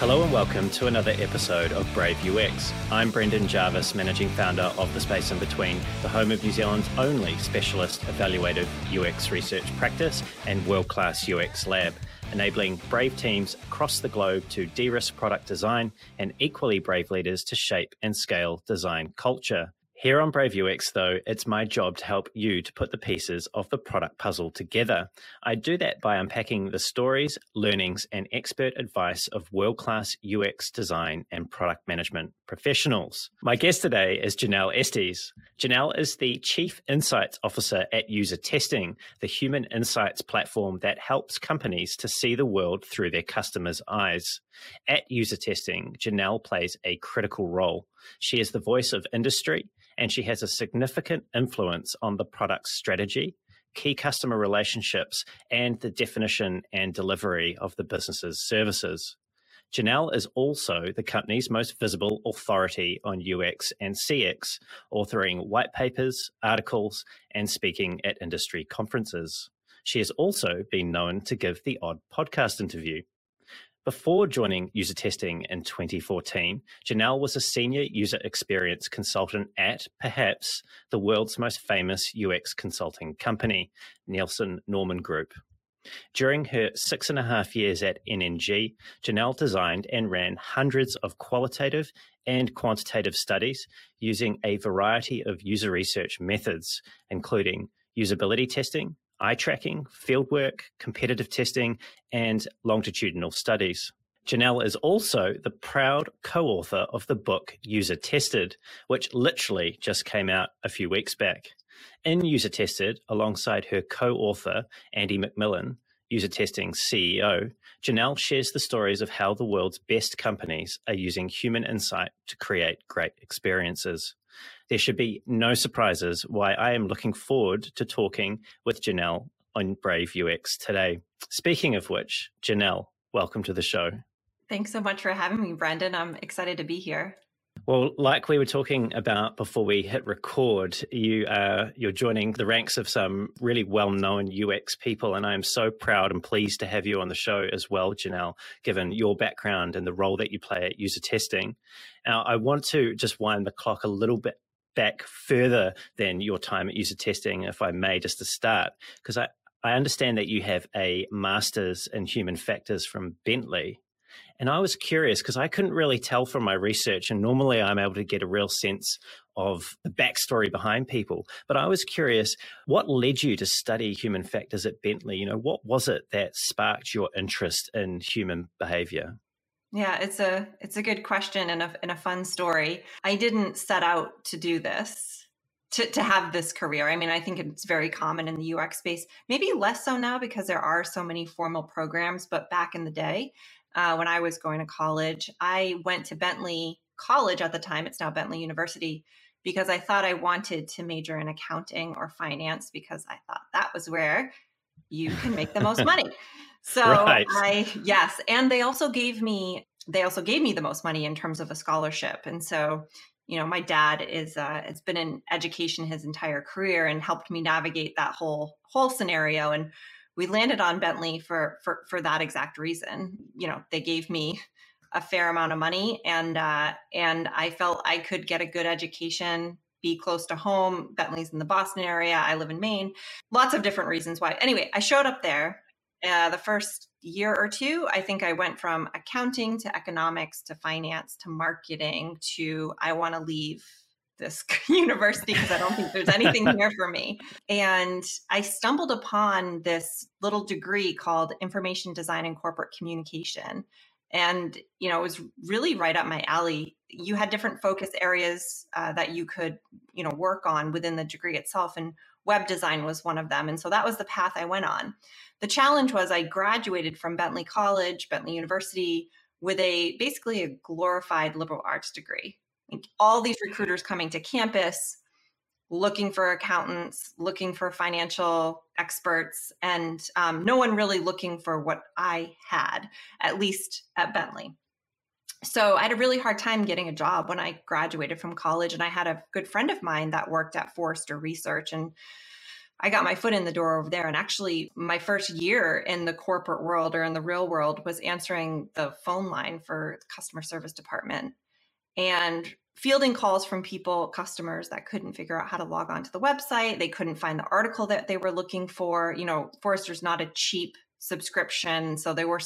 Hello and welcome to another episode of Brave UX. I'm Brendan Jarvis, managing founder of The Space in Between, the home of New Zealand's only specialist evaluative UX research practice and world class UX lab, enabling brave teams across the globe to de risk product design and equally brave leaders to shape and scale design culture. Here on Brave UX, though, it's my job to help you to put the pieces of the product puzzle together. I do that by unpacking the stories, learnings, and expert advice of world class UX design and product management professionals. My guest today is Janelle Estes. Janelle is the Chief Insights Officer at User Testing, the human insights platform that helps companies to see the world through their customers' eyes. At User Testing, Janelle plays a critical role. She is the voice of industry and she has a significant influence on the product's strategy, key customer relationships, and the definition and delivery of the business's services. Janelle is also the company's most visible authority on UX and CX, authoring white papers, articles, and speaking at industry conferences. She has also been known to give the odd podcast interview. Before joining user testing in 2014, Janelle was a senior user experience consultant at perhaps the world's most famous UX consulting company, Nielsen Norman Group. During her six and a half years at NNG, Janelle designed and ran hundreds of qualitative and quantitative studies using a variety of user research methods, including usability testing, eye tracking, fieldwork, competitive testing, and longitudinal studies. Janelle is also the proud co author of the book User Tested, which literally just came out a few weeks back. In User Tested, alongside her co author, Andy MacMillan, User Testing CEO, Janelle shares the stories of how the world's best companies are using human insight to create great experiences. There should be no surprises why I am looking forward to talking with Janelle on Brave UX today. Speaking of which, Janelle, welcome to the show. Thanks so much for having me, Brendan. I'm excited to be here. Well, like we were talking about before we hit record, you uh, you're joining the ranks of some really well-known UX people, and I am so proud and pleased to have you on the show as well, Janelle. Given your background and the role that you play at user testing, now I want to just wind the clock a little bit back further than your time at user testing, if I may, just to start, because I, I understand that you have a master's in human factors from Bentley. And I was curious because I couldn't really tell from my research, and normally I'm able to get a real sense of the backstory behind people. But I was curious, what led you to study human factors at Bentley? You know, what was it that sparked your interest in human behavior? Yeah, it's a it's a good question and a and a fun story. I didn't set out to do this to to have this career. I mean, I think it's very common in the UX space. Maybe less so now because there are so many formal programs. But back in the day, uh, when I was going to college, I went to Bentley College at the time. It's now Bentley University because I thought I wanted to major in accounting or finance because I thought that was where you can make the most money. So right. I yes, and they also gave me they also gave me the most money in terms of a scholarship. And so, you know, my dad is uh it's been in education his entire career and helped me navigate that whole whole scenario and we landed on Bentley for for for that exact reason. You know, they gave me a fair amount of money and uh and I felt I could get a good education be close to home. Bentley's in the Boston area. I live in Maine. Lots of different reasons why. Anyway, I showed up there uh, the first year or two, I think I went from accounting to economics to finance to marketing to I want to leave this university because I don't think there's anything here for me. And I stumbled upon this little degree called Information Design and Corporate Communication. And, you know, it was really right up my alley. You had different focus areas uh, that you could, you know, work on within the degree itself. And web design was one of them. And so that was the path I went on. The challenge was I graduated from Bentley College, Bentley University, with a basically a glorified liberal arts degree. Like all these recruiters coming to campus looking for accountants, looking for financial experts, and um, no one really looking for what I had, at least at Bentley. So I had a really hard time getting a job when I graduated from college, and I had a good friend of mine that worked at Forrester Research, and I got my foot in the door over there. And actually, my first year in the corporate world or in the real world was answering the phone line for the customer service department and fielding calls from people, customers that couldn't figure out how to log on to the website. They couldn't find the article that they were looking for. You know, Forrester's not a cheap subscription. So there were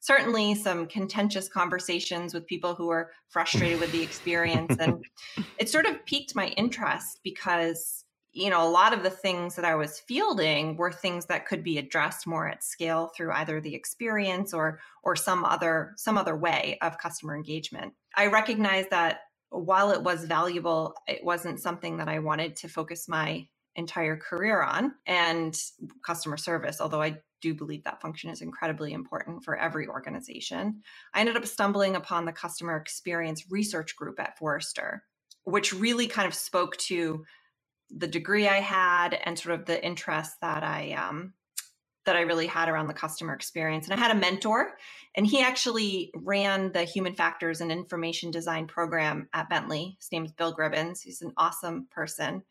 certainly some contentious conversations with people who were frustrated with the experience. And it sort of piqued my interest because you know a lot of the things that i was fielding were things that could be addressed more at scale through either the experience or or some other some other way of customer engagement i recognize that while it was valuable it wasn't something that i wanted to focus my entire career on and customer service although i do believe that function is incredibly important for every organization i ended up stumbling upon the customer experience research group at forrester which really kind of spoke to the degree I had and sort of the interest that I um, that I really had around the customer experience. And I had a mentor, and he actually ran the human factors and information design program at Bentley. His name is Bill Gribbons. He's an awesome person,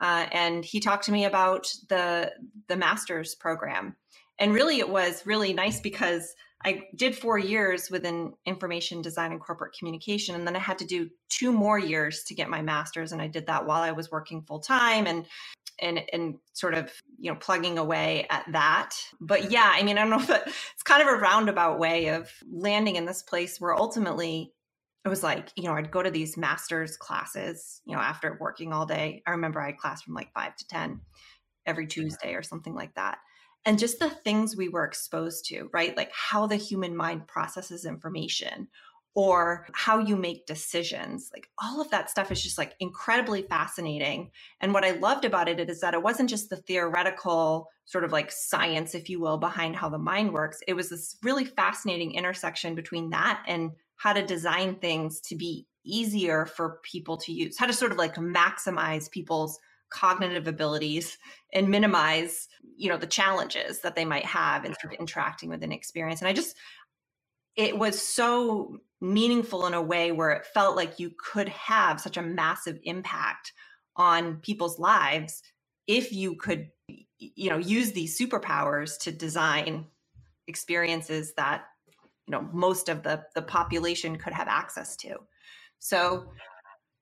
uh, and he talked to me about the the master's program. And really, it was really nice because I did four years within information design and corporate communication, and then I had to do two more years to get my master's, and I did that while I was working full time and and and sort of you know plugging away at that. But yeah, I mean, I don't know if it, it's kind of a roundabout way of landing in this place where ultimately it was like you know I'd go to these master's classes, you know, after working all day. I remember I had class from like five to ten every Tuesday or something like that and just the things we were exposed to, right? Like how the human mind processes information or how you make decisions. Like all of that stuff is just like incredibly fascinating. And what I loved about it is that it wasn't just the theoretical sort of like science, if you will, behind how the mind works. It was this really fascinating intersection between that and how to design things to be easier for people to use, how to sort of like maximize people's cognitive abilities and minimize you know the challenges that they might have in sort of interacting with an experience. And i just it was so meaningful in a way where it felt like you could have such a massive impact on people's lives if you could you know use these superpowers to design experiences that you know most of the the population could have access to. So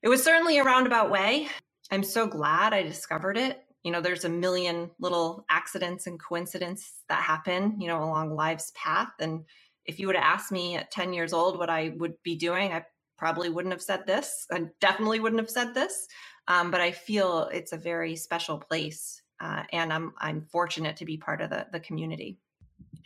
it was certainly a roundabout way I'm so glad I discovered it. You know, there's a million little accidents and coincidences that happen, you know, along life's path. And if you would have asked me at 10 years old what I would be doing, I probably wouldn't have said this. I definitely wouldn't have said this. Um, but I feel it's a very special place. Uh, and I'm, I'm fortunate to be part of the, the community.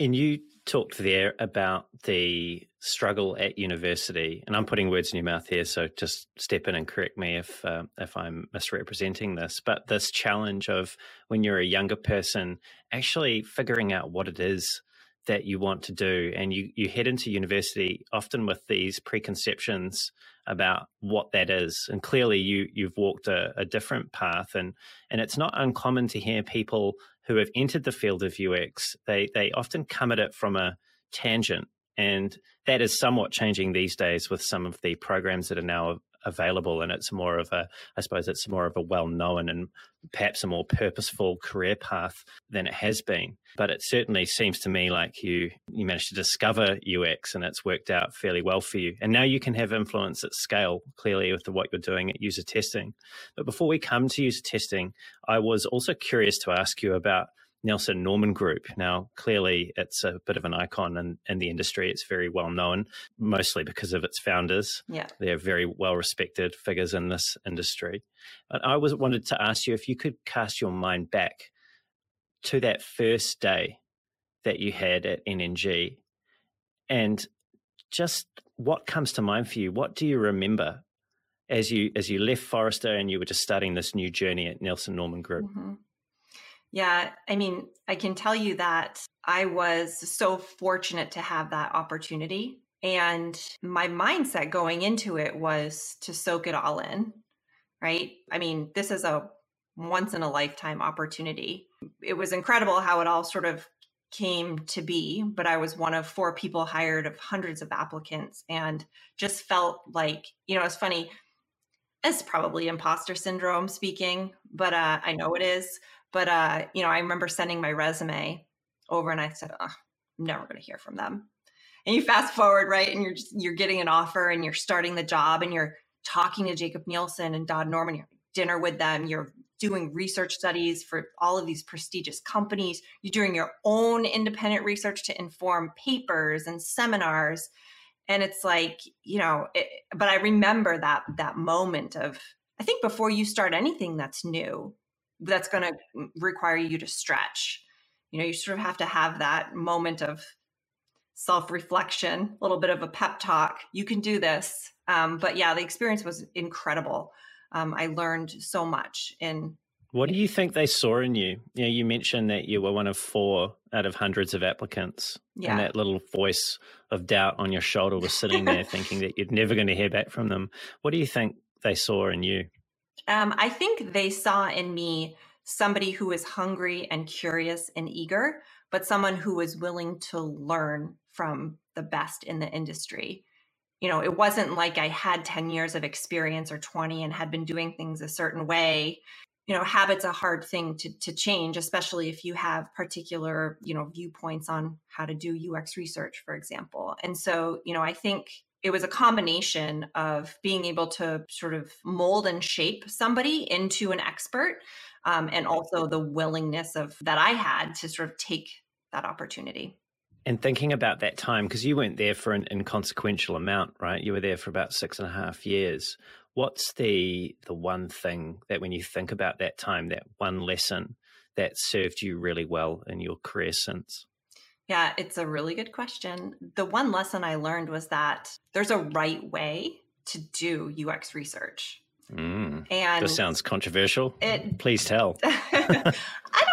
And you talked there about the struggle at university, and I'm putting words in your mouth here, so just step in and correct me if uh, if I'm misrepresenting this. But this challenge of when you're a younger person, actually figuring out what it is that you want to do, and you you head into university often with these preconceptions about what that is, and clearly you you've walked a, a different path, and and it's not uncommon to hear people who have entered the field of UX, they they often come at it from a tangent, and that is somewhat changing these days with some of the programs that are now available and it's more of a i suppose it's more of a well-known and perhaps a more purposeful career path than it has been. But it certainly seems to me like you you managed to discover ux and it's worked out fairly well for you. And now you can have influence at scale clearly with what you're doing at user testing. But before we come to user testing i was also curious to ask you about Nielsen Norman Group. Now, clearly, it's a bit of an icon in, in the industry. It's very well known, mostly because of its founders. Yeah. They're very well respected figures in this industry. But I was wanted to ask you if you could cast your mind back to that first day that you had at NNG and just what comes to mind for you? What do you remember as you as you left Forrester and you were just starting this new journey at Nielsen Norman Group? Mm-hmm. Yeah, I mean, I can tell you that I was so fortunate to have that opportunity. And my mindset going into it was to soak it all in, right? I mean, this is a once in a lifetime opportunity. It was incredible how it all sort of came to be, but I was one of four people hired of hundreds of applicants and just felt like, you know, it's funny. It's probably imposter syndrome speaking, but uh, I know it is But uh, you know, I remember sending my resume over, and I said, oh, "I'm never going to hear from them." And you fast forward, right, and you're just, you're getting an offer, and you're starting the job, and you're talking to Jakob Nielsen and Don Norman. You're dinner with them. You're doing research studies for all of these prestigious companies. You're doing your own independent research to inform papers and seminars. And it's like, you know, it, but I remember that that moment of I think before you start anything that's new, that's going to require you to stretch. You know, you sort of have to have that moment of self reflection, a little bit of a pep talk. You can do this. Um, but yeah, the experience was incredible um, I learned so much in. What do you think they saw in you? You know, you mentioned that you were one of four out of hundreds of applicants, yeah. and that little voice of doubt on your shoulder was sitting there, thinking that you're never going to hear back from them. What do you think they saw in you? Um, I think they saw in me somebody who was hungry and curious and eager, but someone who was willing to learn from the best in the industry you know, it wasn't like I had 10 years of experience or 20 and had been doing things a certain way. You know, habits are a hard thing to, to change, especially if you have particular, you know, viewpoints on how to do UX research, for example. And so, you know, I think it was a combination of being able to sort of mold and shape somebody into an expert um, and also the willingness of that i had to sort of take that opportunity and thinking about that time, because you weren't there for an inconsequential amount, right? You were there for about six and a half years. What's the the one thing that when you think about that time, that one lesson that served you really well in your career since? Yeah, it's a really good question. The one lesson I learned was that there's a right way to do UX research. Mm, and this sounds controversial. It, Please tell. I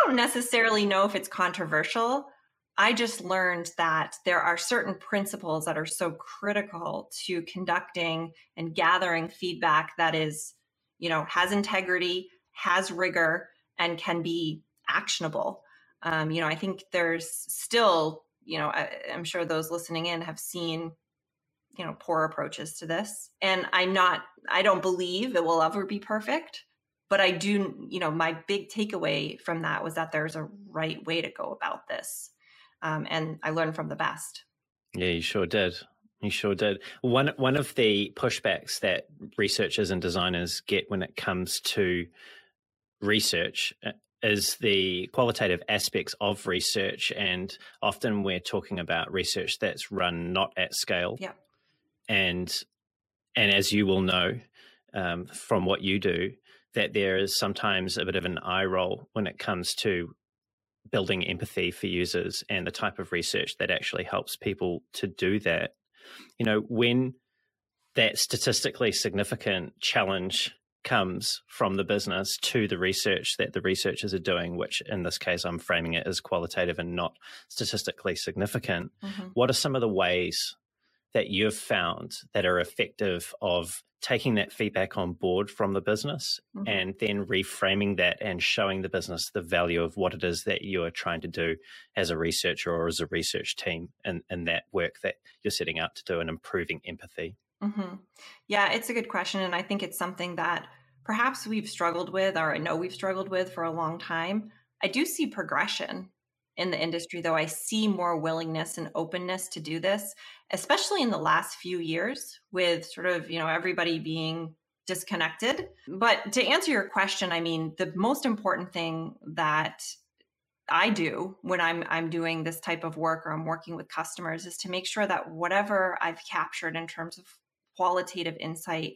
don't necessarily know if it's controversial. I just learned that there are certain principles that are so critical to conducting and gathering feedback that is, you know, has integrity, has rigor, and can be actionable. Um, you know, I think there's still, you know, I, I'm sure those listening in have seen, you know, poor approaches to this. And I'm not, I don't believe it will ever be perfect but I do, you know, my big takeaway from that was that there's a right way to go about this um, and I learned from the best. Yeah, you sure did. You sure did. One one of the pushbacks that researchers and designers get when it comes to research uh, is the qualitative aspects of research, and often we're talking about research that's run not at scale. Yeah. And and as you will know um, from what you do, that there is sometimes a bit of an eye roll when it comes to building empathy for users and the type of research that actually helps people to do that. You know, when that statistically significant challenge comes from the business to the research that the researchers are doing, which in this case I'm framing it as qualitative and not statistically significant. Mm-hmm. What are some of the ways that you've found that are effective of taking that feedback on board from the business mm-hmm. and then reframing that and showing the business the value of what it is that you are trying to do as a researcher or as a research team in, in that work that you're setting out to do and improving empathy? Mm-hmm. Yeah, it's a good question. And I think it's something that perhaps we've struggled with, or I know we've struggled with for a long time. I do see progression in the industry, though. I see more willingness and openness to do this especially in the last few years with sort of, you know, everybody being disconnected. But to answer your question, I mean, the most important thing that I do when I'm I'm doing this type of work or I'm working with customers is to make sure that whatever I've captured in terms of qualitative insight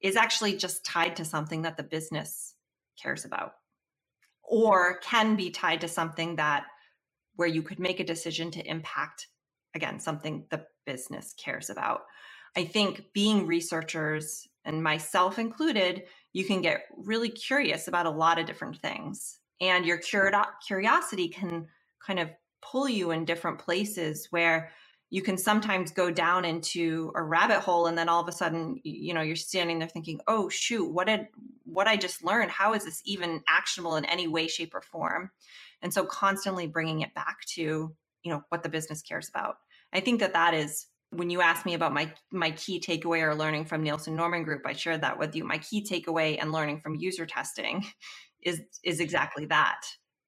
is actually just tied to something that the business cares about or can be tied to something that where you could make a decision to impact again something the business cares about. I think being researchers and myself included you can get really curious about a lot of different things and your curiosity can kind of pull you in different places where you can sometimes go down into a rabbit hole and then all of a sudden you know you're standing there thinking oh shoot what did what i just learned how is this even actionable in any way shape or form and so constantly bringing it back to you know what the business cares about I think that that is when you ask me about my my key takeaway or learning from Nielsen Norman Group, I shared that with you. My key takeaway and learning from user testing is is exactly that.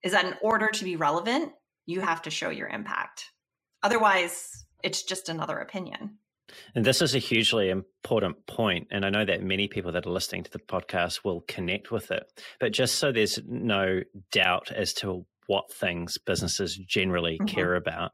is that in order to be relevant, you have to show your impact. Otherwise, it's just another opinion. And this is a hugely important point, and I know that many people that are listening to the podcast will connect with it. But just so there's no doubt as to what things businesses generally mm-hmm. care about,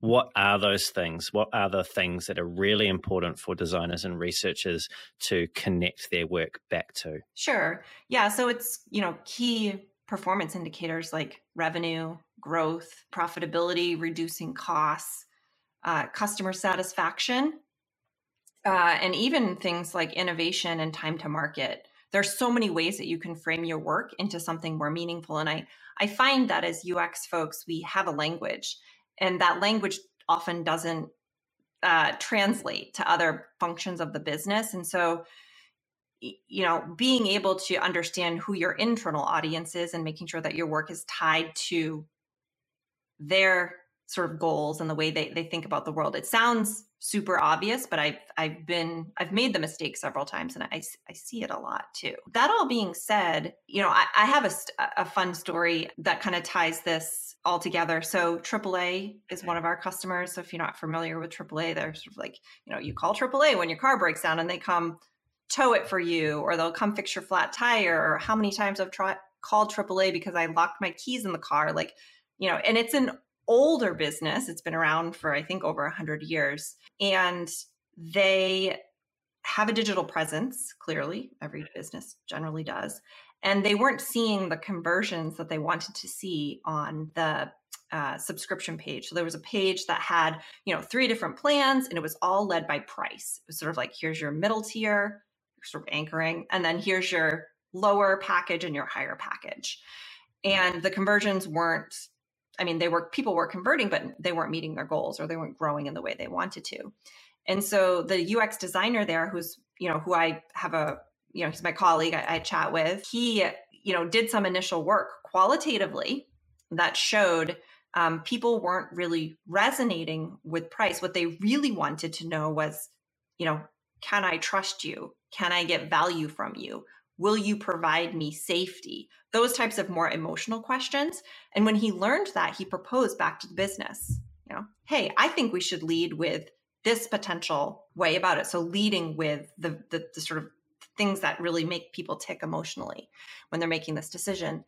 what are those things? What are the things that are really important for designers and researchers to connect their work back to? Sure. Yeah. So it's, you know, key performance indicators like revenue, growth, profitability, reducing costs, uh, customer satisfaction, uh, and even things like innovation and time to market. There's so many ways that you can frame your work into something more meaningful. And I, I find that as UX folks, we have a language and that language often doesn't uh, translate to other functions of the business and so you know being able to understand who your internal audience is and making sure that your work is tied to their sort of goals and the way they, they think about the world it sounds super obvious but i've i've been i've made the mistake several times and i, I see it a lot too that all being said you know i, I have a, a fun story that kind of ties this all together. So AAA is one of our customers. So if you're not familiar with AAA, they're sort of like, you know, you call AAA when your car breaks down and they come tow it for you, or they'll come fix your flat tire, or how many times I've tried called AAA because I locked my keys in the car. Like, you know, and it's an older business. It's been around for I think over a hundred years. And they have a digital presence, clearly, every business generally does and they weren't seeing the conversions that they wanted to see on the uh, subscription page. So there was a page that had, you know, three different plans, and it was all led by price. It was sort of like here's your middle tier, sort of anchoring, and then here's your lower package and your higher package. And the conversions weren't. I mean, they were people were converting, but they weren't meeting their goals or they weren't growing in the way they wanted to. And so the UX designer there, who's you know who I have a you know, he's my colleague I, I chat with. He, you know, did some initial work qualitatively that showed um, people weren't really resonating with price. What they really wanted to know was, you know, can I trust you? Can I get value from you? Will you provide me safety? Those types of more emotional questions. And when he learned that, he proposed back to the business, you know, hey, I think we should lead with this potential way about it. So leading with the, the, the sort of things that really make people tick emotionally when they're making this decision.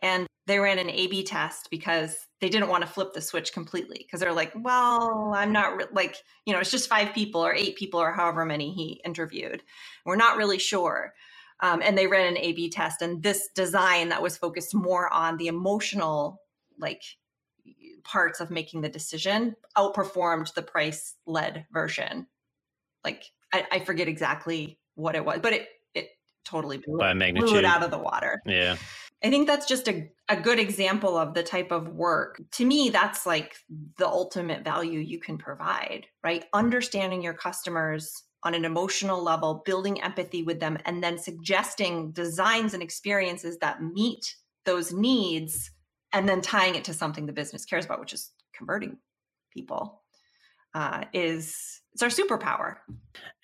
And they ran an A B test because they didn't want to flip the switch completely because they're like, well, I'm not re-, like, you know, it's just five people or eight people or however many he interviewed. We're not really sure. Um, and they ran an A B test. And this design that was focused more on the emotional, like, parts of making the decision outperformed the price led version. Like, I, I forget exactly what it was, but it it totally blew, By blew it out of the water. Yeah. I think that's just a, a good example of the type of work. To me, that's like the ultimate value you can provide, right? Understanding your customers on an emotional level, building empathy with them, and then suggesting designs and experiences that meet those needs, and then tying it to something the business cares about, which is converting people, uh, is it's our superpower.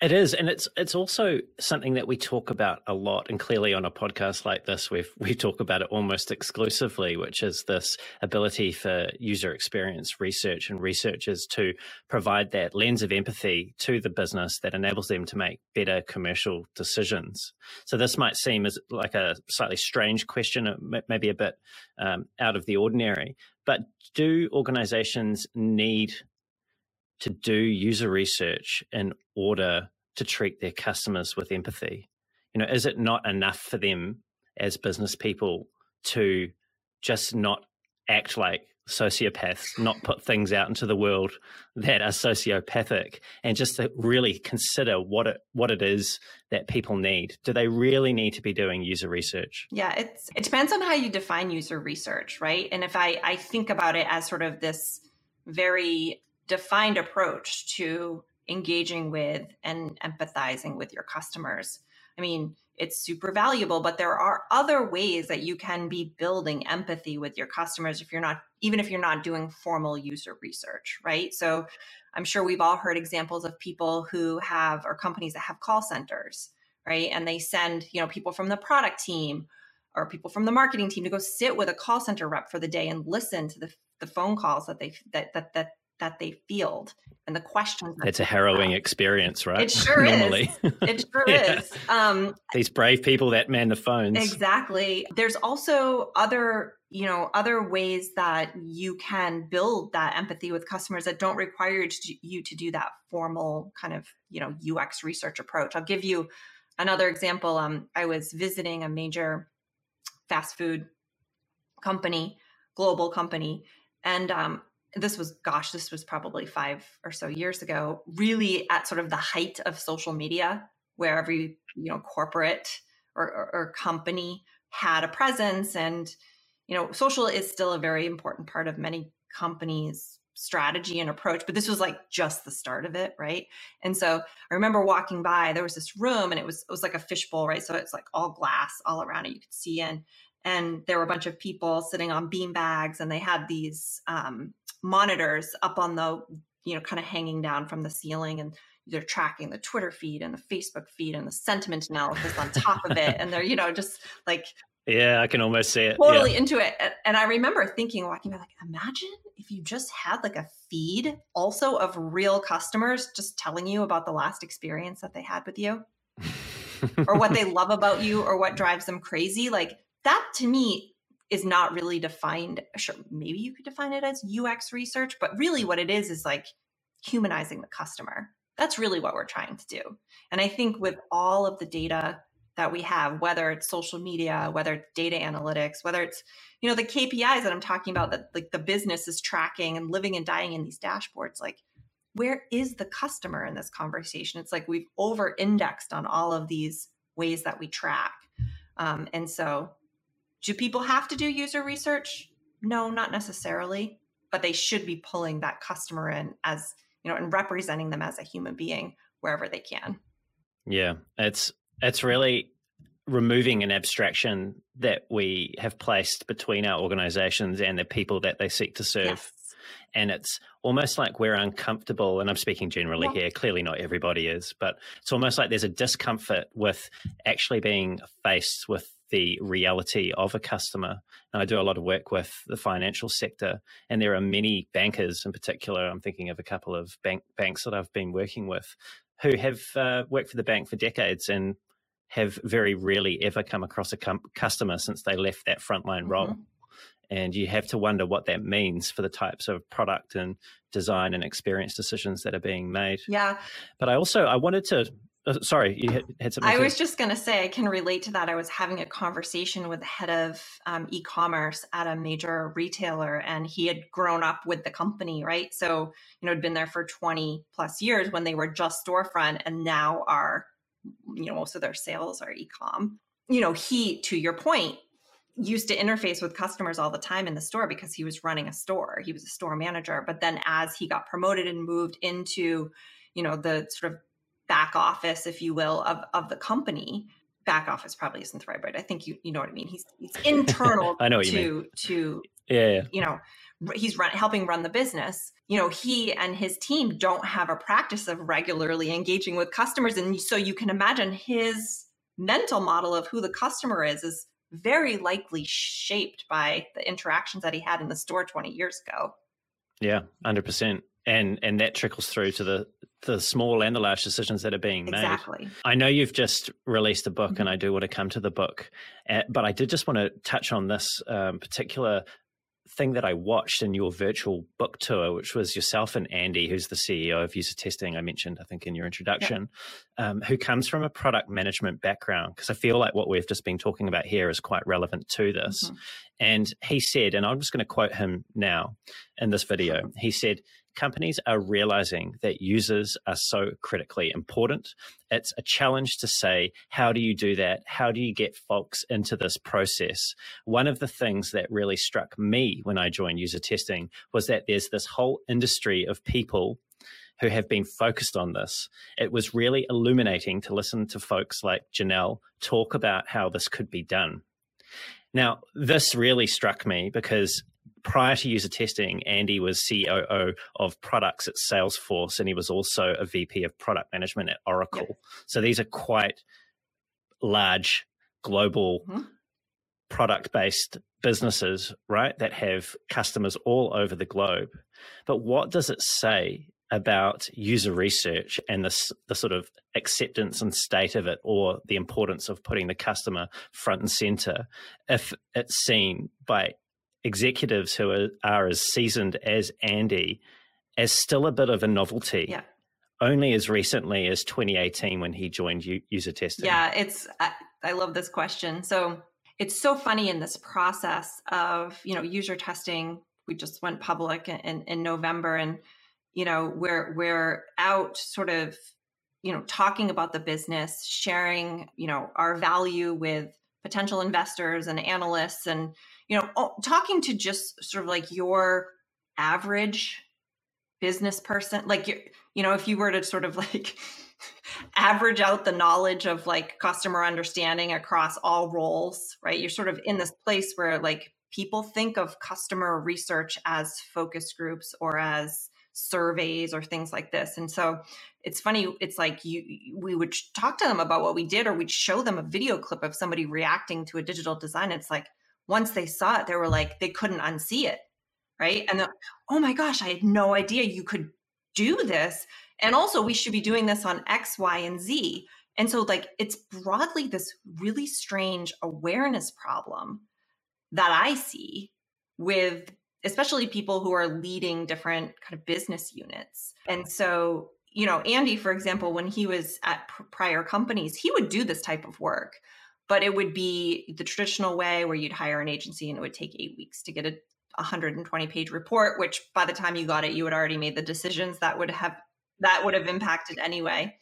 It is, and it's it's also something that we talk about a lot, and clearly on a podcast like this, we we talk about it almost exclusively, which is this ability for user experience research and researchers to provide that lens of empathy to the business that enables them to make better commercial decisions. So this might seem as like a slightly strange question, maybe a bit um, out of the ordinary, but do organizations need to do user research in order to treat their customers with empathy? You know, is it not enough for them as business people to just not act like sociopaths, not put things out into the world that are sociopathic, and just to really consider what it what it is that people need. Do they really need to be doing user research? Yeah, it's it depends on how you define user research, right? And if I I think about it as sort of this very defined approach to engaging with and empathizing with your customers. I mean, it's super valuable, but there are other ways that you can be building empathy with your customers if you're not, even if you're not doing formal user research, right? So I'm sure we've all heard examples of people who have, or companies that have call centers, right? And they send, you know, people from the product team or people from the marketing team to go sit with a call center rep for the day and listen to the, the phone calls that they that that that that they field and the questions. It's a harrowing experience, right? It sure Normally. is. It sure yeah. is. Um, These brave people that man the phones. Exactly. There's also other, you know, other ways that you can build that empathy with customers that don't require you to, you to do that formal kind of, you know, UX research approach. I'll give you another example. Um, I was visiting a major fast food company, global company, and um, this was gosh this was probably five or so years ago really at sort of the height of social media where every you know corporate or, or, or, company had a presence and you know social is still a very important part of many companies strategy and approach but this was like just the start of it right? And so i remember walking by there was this room and it was it was like a fishbowl right? So it's like all glass all around it you could see in and there were a bunch of people sitting on bean bags and they had these um, monitors up on the you know kind of hanging down from the ceiling and they're tracking the twitter feed and the facebook feed and the sentiment analysis on top of it and they're you know just like yeah i can almost see it totally yeah. into it and i remember thinking walking by like imagine if you just had like a feed also of real customers just telling you about the last experience that they had with you or what they love about you or what drives them crazy like that to me is not really defined sure maybe you could define it as ux research but really what it is is like humanizing the customer. That's really what we're trying to do. And i think with all of the data that we have whether it's social media whether it's data analytics whether it's you know the kpis that i'm talking about that like the business is tracking and living and dying in these dashboards like where is the customer in this conversation? It's like we've over indexed on all of these ways that we track. Um, and so do people have to do user research? No, not necessarily, but they should be pulling that customer in as, you know, and representing them as a human being wherever they can. Yeah, it's it's really removing an abstraction that we have placed between our organizations and the people that they seek to serve. Yes. And it's almost like we're uncomfortable, and I'm speaking generally yeah. here, clearly not everybody is, but it's almost like there's a discomfort with actually being faced with the reality of a customer. And I do a lot of work with the financial sector, and there are many bankers in particular. I'm thinking of a couple of bank, banks that I've been working with who have uh, worked for the bank for decades and have very rarely ever come across a com- customer since they left that frontline mm-hmm. role. And you have to wonder what that means for the types of product and design and experience decisions that are being made. Yeah. But I also I wanted to uh, sorry, you had, had something. I was just going to say I can relate to that. I was having a conversation with the head of um, e-commerce at a major retailer, and he had grown up with the company, right? So you know, had been there for twenty plus years when they were just storefront, and now are, you know, most of their sales are e-com. You know, he, to your point, used to interface with customers all the time in the store because he was running a store. He was a store manager, but then as he got promoted and moved into you know the sort of back office, if you will, of, of the company. Back office probably isn't the right word. I think you you know what I mean. He's he's internal I know to you to yeah, yeah. you know he's run, helping run the business. You know he and his team don't have a practice of regularly engaging with customers, and so you can imagine his mental model of who the customer is is very likely shaped by the interactions that he had in the store 20 years ago. Yeah, 100% and and that trickles through to the the small and the large decisions that are being made. Exactly. I know you've just released a book, mm-hmm. and I do want to come to the book, uh, but I did just want to touch on this um, particular thing that I watched in your virtual book tour, which was yourself and Andy, who's the CEO of User Testing, I mentioned, I think, in your introduction, um, who comes from a product management background. Because I feel like what we've just been talking about here is quite relevant to this. Mm-hmm. And he said, and I'm just going to quote him now in this video, he said, companies are realizing that users are so critically important. It's a challenge to say, how do you do that? How do you get folks into this process? One of the things that really struck me when I joined user testing was that there's this whole industry of people who have been focused on this. It was really illuminating to listen to folks like Janelle talk about how this could be done. Now, this really struck me because prior to user testing, Andy was COO of products at Salesforce, and he was also a VP of product management at Oracle. Yep. So these are quite large global mm-hmm. product based businesses, right, that have customers all over the globe. But what does it say about user research and the, the sort of acceptance and state of it, or the importance of putting the customer front and center, if it's seen by executives who are, are as seasoned as Andy as still a bit of a novelty? Yeah. Only as recently as 2018 when he joined U- user testing. Yeah, it's I, I love this question. So it's so funny in this process of you know user testing. We just went public in, in November, and you know we're we're out sort of you know talking about the business sharing you know our value with potential investors and analysts and you know oh, talking to just sort of like your average business person like you you know if you were to sort of like average out the knowledge of like customer understanding across all roles right you're sort of in this place where like people think of customer research as focus groups or as surveys or things like this. And so it's funny, it's like you we would talk to them about what we did or we'd show them a video clip of somebody reacting to a digital design. It's like once they saw it, they were like they couldn't unsee it. Right. And oh my gosh, I had no idea you could do this. And also we should be doing this on X, Y, and Z. And so like it's broadly this really strange awareness problem that I see with especially people who are leading different kind of business units. And so, you know, Andy, for example, when he was at prior companies, he would do this type of work, but it would be the traditional way where you'd hire an agency and it would take eight weeks to get a 120 page report, which by the time you got it, you had already made the decisions that would have that would have impacted anyway.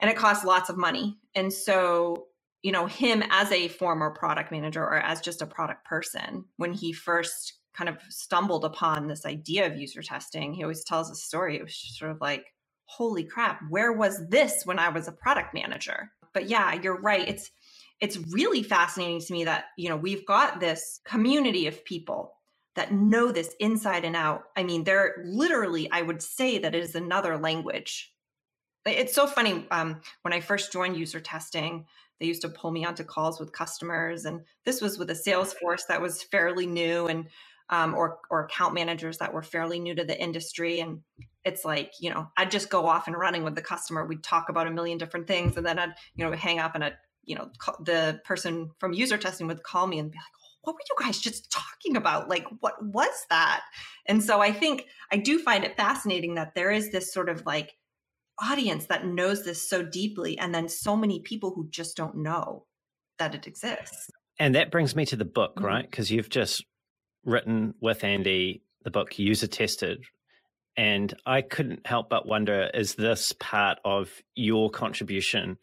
And it costs lots of money. And so, you know, him as a former product manager or as just a product person, when he first kind of stumbled upon this idea of user testing, he always tells a story. It was just sort of like, holy crap, where was this when I was a product manager? But yeah, you're right. It's it's really fascinating to me that, you know, we've got this community of people that know this inside and out. I mean, they're literally, I would say that it is another language. It's so funny. Um, when I first joined user testing, they used to pull me onto calls with customers, and this was with a sales force that was fairly new. And um, or or account managers that were fairly new to the industry and it's like you know i'd just go off and running with the customer we'd talk about a million different things and then i'd you know hang up and i'd you know the person from user testing would call me and be like what were you guys just talking about like what was that and so i think i do find it fascinating that there is this sort of like audience that knows this so deeply and then so many people who just don't know that it exists and that brings me to the book mm-hmm. right because you've just written with Andy, the book User Tested. And I couldn't help but wonder is this part of your contribution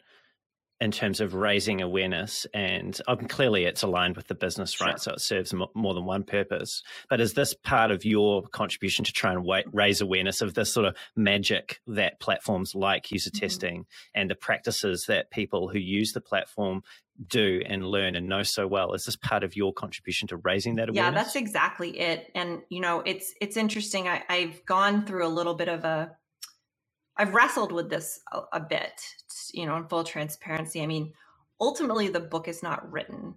in terms of raising awareness? And um, clearly it's aligned with the business, right? Sure. So it serves more than one purpose. But is this part of your contribution to try and raise awareness of this sort of magic that platforms like user mm-hmm. testing and the practices that people who use the platform do and learn and know so well is this part of your contribution to raising that awareness yeah that's exactly it and you know it's it's interesting I, i've gone through a little bit of a i've wrestled with this a, a bit you know in full transparency. I mean ultimately the book is not written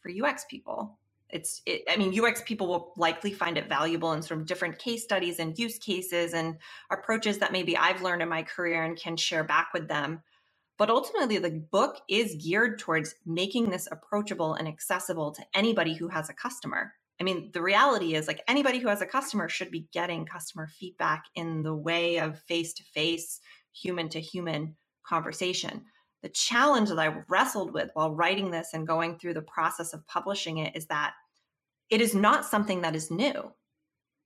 for ux people. It's it, i mean ux people will likely find it valuable in sort of different case studies and use cases and approaches that maybe i've learned in my career and can share back with them. But ultimately, the book is geared towards making this approachable and accessible to anybody who has a customer. I mean, the reality is like anybody who has a customer should be getting customer feedback in the way of face to face, human to human conversation. The challenge that I wrestled with while writing this and going through the process of publishing it is that it is not something that is new.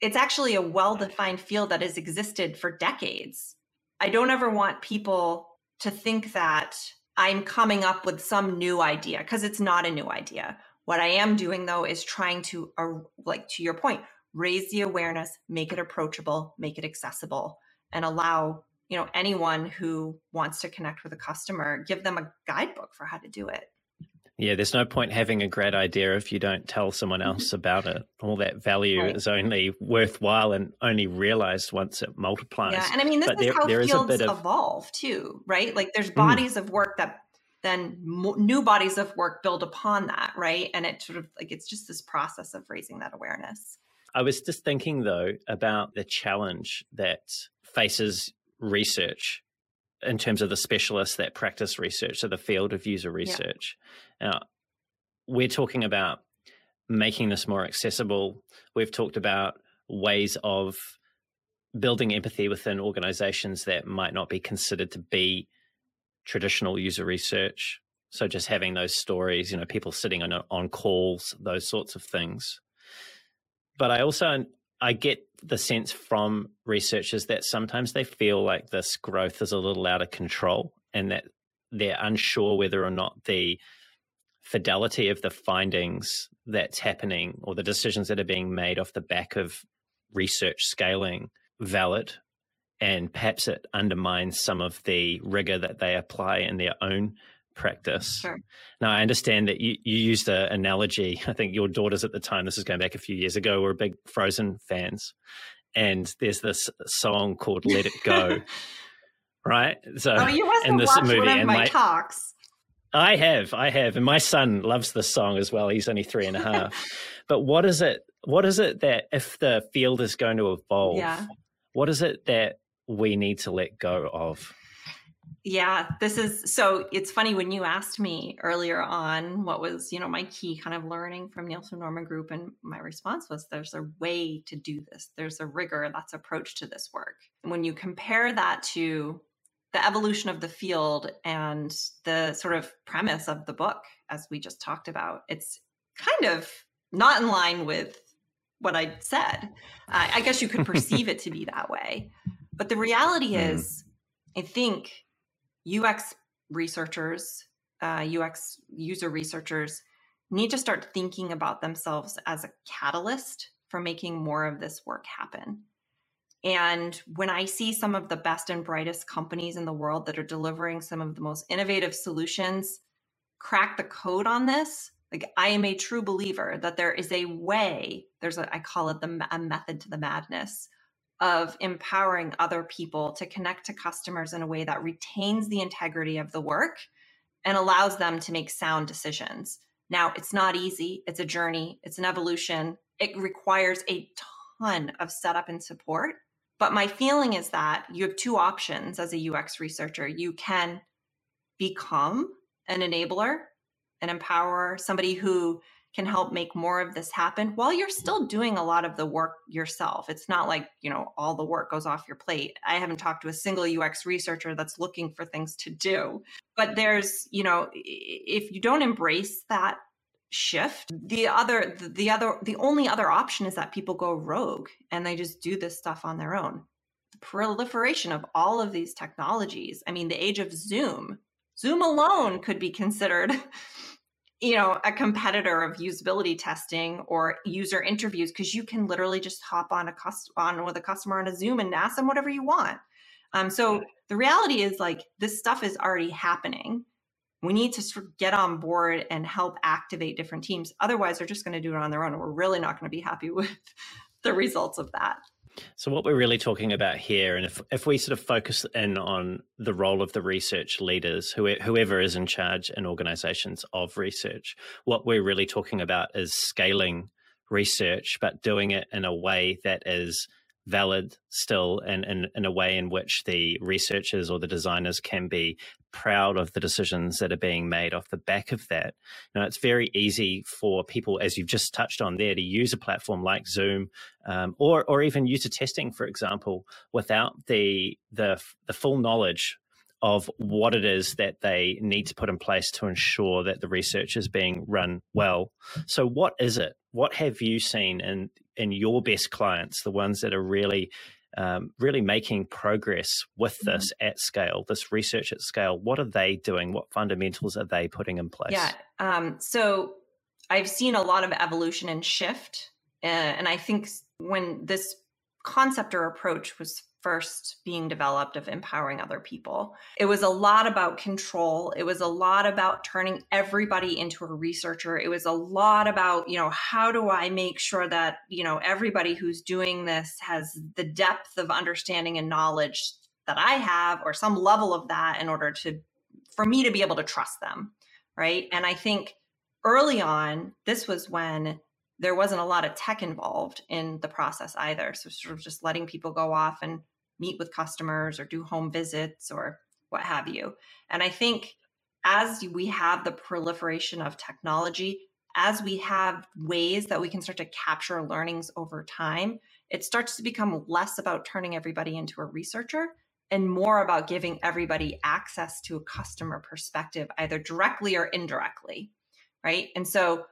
It's actually a well defined field that has existed for decades. I don't ever want people to think that I'm coming up with some new idea because it's not a new idea. What I am doing though is trying to, uh, like to your point, raise the awareness, make it approachable, make it accessible, and allow you know anyone who wants to connect with a customer, give them a guidebook for how to do it. Yeah, there's no point having a great idea if you don't tell someone mm-hmm. else about it. All that value right. is only worthwhile and only realized once it multiplies. Yeah, and I mean this but is there, how there fields is of... evolve too, right? Like there's mm. bodies mm. of work that then new bodies of work build upon that, right? And it sort of like it's just this process of raising that awareness. I was just thinking though about the challenge that faces research in terms of the specialists that practice research, so the field of user research. Yeah. Now, we're talking about making this more accessible. We've talked about ways of building empathy within organizations that might not be considered to be traditional user research. So just having those stories, you know, people sitting on on calls, those sorts of things. But I also I get the sense from researchers that sometimes they feel like this growth is a little out of control and that they're unsure whether or not the fidelity of the findings that's happening or the decisions that are being made off the back of research scaling valid and perhaps it undermines some of the rigor that they apply in their own practice. Sure. Now, I understand that you, you used an analogy. I think your daughters at the time, this is going back a few years ago, were big Frozen fans. And there's this song called Let It Go. right? So, oh, you must in this movie, one of and my, my talks. I have, I have, and my son loves this song as well. He's only three and a half. but what is it? What is it that if the field is going to evolve, yeah. what is it that we need to let go of? Yeah, this is so it's funny when you asked me earlier on what was, you know, my key kind of learning from Nielsen Norman Group and my response was there's a way to do this. There's a rigor that's approach to this work. And when you compare that to the evolution of the field and the sort of premise of the book as we just talked about, it's kind of not in line with what I said. Uh, I guess you could perceive it to be that way. But the reality mm. is, I think UX researchers, uh, UX user researchers need to start thinking about themselves as a catalyst for making more of this work happen. And when I see some of the best and brightest companies in the world that are delivering some of the most innovative solutions crack the code on this, like I am a true believer that there is a way, there's a, I call it the a method to the madness of empowering other people to connect to customers in a way that retains the integrity of the work and allows them to make sound decisions. Now, it's not easy, it's a journey, it's an evolution. It requires a ton of setup and support. But my feeling is that you have two options as a UX researcher. You can become an enabler, an empower somebody who can help make more of this happen while you're still doing a lot of the work yourself. It's not like, you know, all the work goes off your plate. I haven't talked to a single UX researcher that's looking for things to do. But there's, you know, if you don't embrace that shift, the other the other the only other option is that people go rogue and they just do this stuff on their own. The proliferation of all of these technologies. I mean, the age of Zoom. Zoom alone could be considered you know a competitor of usability testing or user interviews because you can literally just hop on a cust- on with a customer on a zoom and ask them whatever you want. Um, so the reality is like this stuff is already happening. We need to sort of get on board and help activate different teams. Otherwise they're just going to do it on their own and we're really not going to be happy with the results of that so, what we're really talking about here, and if, if we sort of focus in on the role of the research leaders, whoever is in charge in organizations of research, what we're really talking about is scaling research, but doing it in a way that is valid still and in, in a way in which the researchers or the designers can be proud of the decisions that are being made off the back of that. Know, it's very easy for people, as you've just touched on there, to use a platform like Zoom um, or or even user testing, for example, without the the the full knowledge of what it is that they need to put in place to ensure that the research is being run well. So, what is it? What have you seen in in your best clients, the ones that are really um, really making progress with mm-hmm. this mm-hmm. at scale, this research at scale. What are they doing? What fundamentals are they putting in place? Yeah. Um, so I've seen a lot of evolution and shift. Uh, and I think when this concept or approach was first being developed of empowering other people. It was a lot about control. It was a lot about turning everybody into a researcher. It was a lot about, you know, how do I make sure that, you know, everybody who's doing this has the depth of understanding and knowledge that I have or some level of that in order to for me to be able to trust them right and i think early on this was when there wasn't a lot of tech involved in the process either so sort of just letting people go off and meet with customers or do home visits or what have you and i think as we have the proliferation of technology as we have ways that we can start to capture learnings over time, it starts to become less about turning everybody into a researcher and more about giving everybody access to a customer perspective, either directly or indirectly. Right. And so,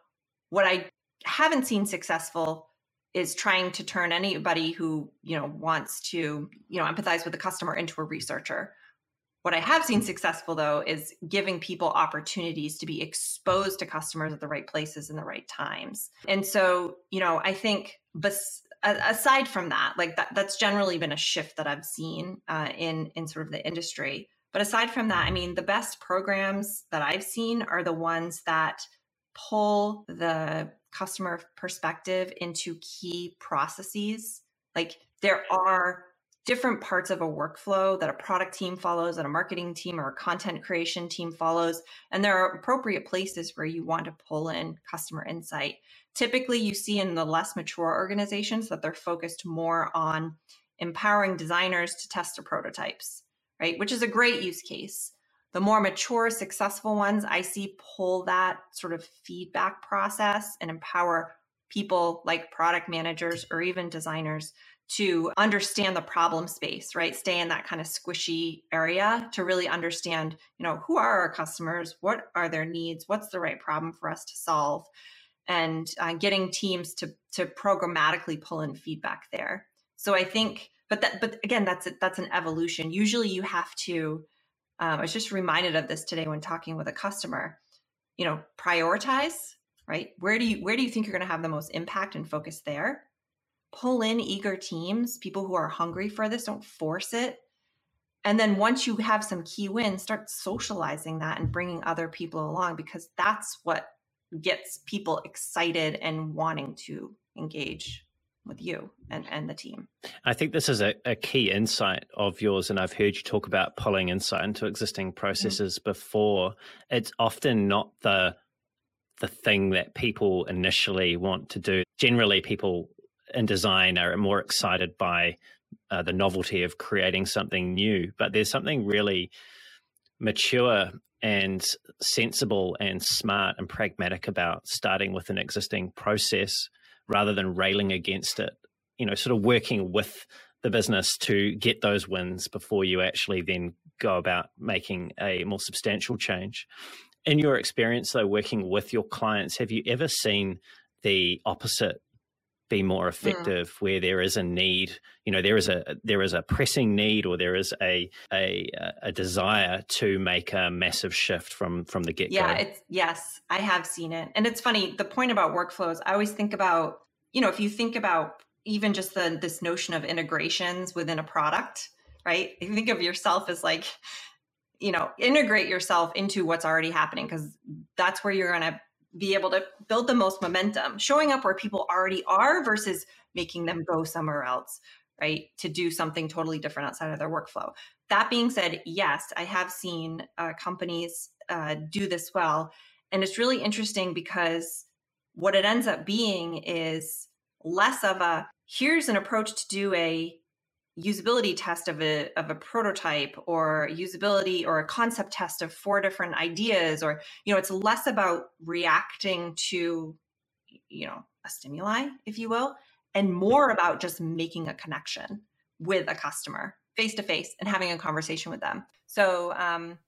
what I haven't seen successful is trying to turn anybody who you know wants to you know empathize with the customer into a researcher what I have seen successful though is giving people opportunities to be exposed to customers at the right places in the right times. And so, you know, I think bes- aside from that, like that, that's generally been a shift that I've seen uh, in in sort of the industry. But aside from that, I mean, the best programs that I've seen are the ones that pull the customer perspective into key processes. Like there are different parts of a workflow that a product team follows, that a marketing team or a content creation team follows. And there are appropriate places where you want to pull in customer insight. Typically, you see in the less mature organizations that they're focused more on empowering designers to test their prototypes, right? Which is a great use case. The more mature, successful ones, I see pull that sort of feedback process and empower people like product managers or even designers to understand the problem space, right? Stay in that kind of squishy area to really understand, you know, who are our customers? What are their needs? What's the right problem for us to solve? And uh, getting teams to to programmatically pull in feedback there. So I think, but that, but again, that's a, that's an evolution. Usually, you have to. Um, I was just reminded of this today when talking with a customer. You know, prioritize, right? Where do you where do you think you're going to have the most impact and focus there? pull in eager teams, people who are hungry for this, don't force it. And then once you have some key wins, start socializing that and bringing other people along because that's what gets people excited and wanting to engage with you and, and the team. I think this is a, a key insight of yours, and I've heard you talk about pulling insight into existing mm-hmm. processes mm-hmm. before. It's often not the the thing that people initially want to do. Generally, people in design are more excited by uh, the novelty of creating something new, but there's something really mature and sensible and smart and pragmatic about starting with an existing process rather than railing against it. You know, sort of working with the business to get those wins before you actually then go about making a more substantial change. In your experience, though, working with your clients, have you ever seen the opposite be more mm. effective mm. where there is a need you know there is a there is a pressing need or there is a a a desire to make a massive shift from from the get go yeah it's yes i have seen it and it's funny the point about workflows i always think about you know if you think about even just the this notion of integrations within a product right if you think of yourself as like you know integrate yourself into what's already happening because that's where you're going to be able to build the most momentum, showing up where people already are versus making them go somewhere else, right? To do something totally different outside of their workflow. That being said, yes, I have seen uh, companies uh, do this well. And it's really interesting because what it ends up being is less of a here's an approach to do a usability test of a of a prototype or usability or a concept test of four different ideas or you know it's less about reacting to you know a stimuli if you will and more about just making a connection with a customer face to face and having a conversation with them. So um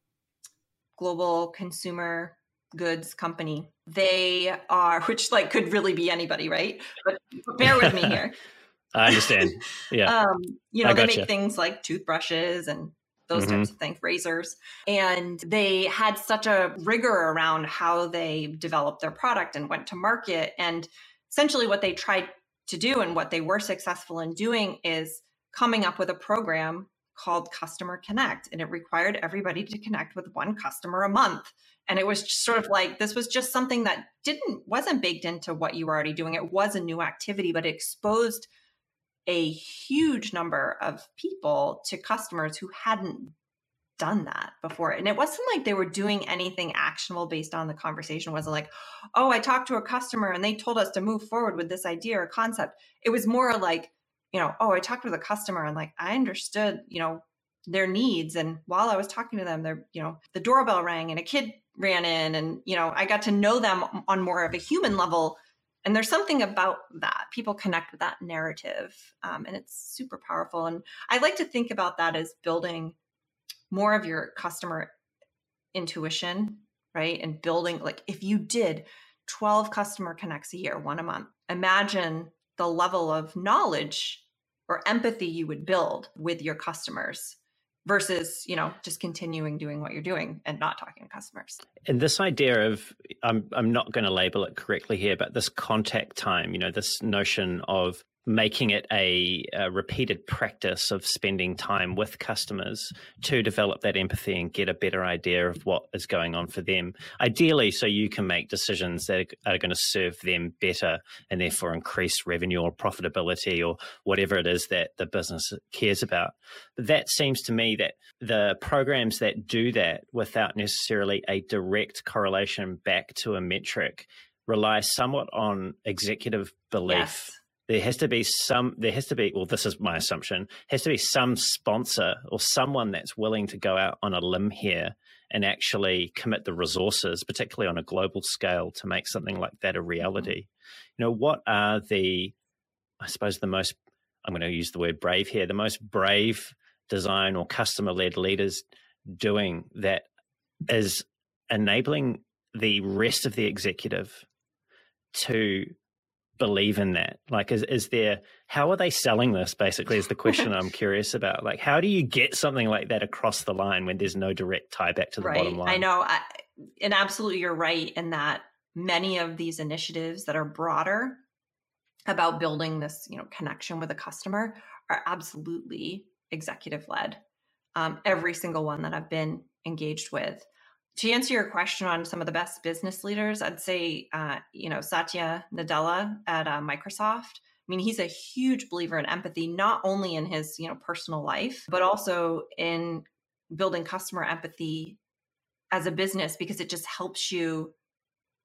global consumer goods company they are which like could really be anybody right? But bear with me here I understand. Yeah. um, you know, I they make things like toothbrushes and those mm-hmm. types of things, razors. And they had such a rigor around how they developed their product and went to market. And essentially, what they tried to do and what they were successful in doing is coming up with a program called Customer Connect. And it required everybody to connect with one customer a month. And it was sort of like this was just something that didn't wasn't baked into what you were already doing. It was a new activity, but it exposed a huge number of people to customers who hadn't done that before. And it wasn't like they were doing anything actionable based on the conversation. It wasn't like, oh, I talked to a customer and they told us to move forward with this idea or concept. It was more like, you know, oh, I talked with a customer and like I understood, you know, their needs. And while I was talking to them, they're, you know, the doorbell rang and a kid ran in and, you know, I got to know them on more of a human level. And there's something about that. People connect with that narrative. Um, and it's super powerful. And I like to think about that as building more of your customer intuition, right? And building, like, if you did 12 customer connects a year, one a month, imagine the level of knowledge or empathy you would build with your customers versus you know just continuing doing what you're doing and not talking to customers. And this idea of i'm i'm not going to label it correctly here but this contact time you know this notion of making it a, a, repeated practice of spending time with customers to develop that empathy and get a better idea of what is going on for them. Ideally, so you can make decisions that are going to serve them better and therefore increase revenue or profitability or whatever it is that the business cares about. But that seems to me that the programs that do that without necessarily a direct correlation back to a metric rely somewhat on executive belief. Yes there has to be some there has to be well this is my assumption has to be some sponsor or someone that's willing to go out on a limb here and actually commit the resources particularly on a global scale to make something like that a reality. Mm-hmm. You know what are the i suppose the most i'm going to use the word brave here the most brave design or customer led leaders doing that is enabling the rest of the executive to believe in that? Like, is, is there, how are they selling this basically is the question I'm curious about. Like, how do you get something like that across the line when there's no direct tie back to the right. bottom line? I know. I, and absolutely, you're right in that many of these initiatives that are broader about building this, you know, connection with a customer are absolutely executive led. Um, every single one that I've been engaged with to answer your question on some of the best business leaders, I'd say, uh, you know, Satya Nadella at uh, Microsoft. I mean, he's a huge believer in empathy, not only in his, you know, personal life, but also in building customer empathy as a business because it just helps you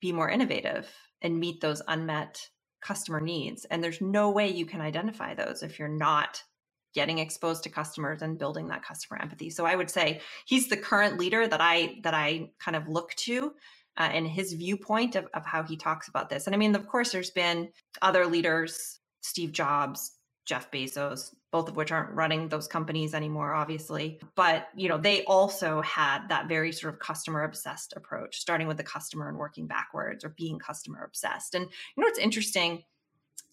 be more innovative and meet those unmet customer needs. And there's no way you can identify those if you're not getting exposed to customers and building that customer empathy. So I would say he's the current leader that I that I kind of look to uh, and his viewpoint of, of how he talks about this. And I mean, of course, there's been other leaders, Steve Jobs, Jeff Bezos, both of which aren't running those companies anymore, obviously. But you know, they also had that very sort of customer obsessed approach, starting with the customer and working backwards or being customer obsessed. And you know what's interesting?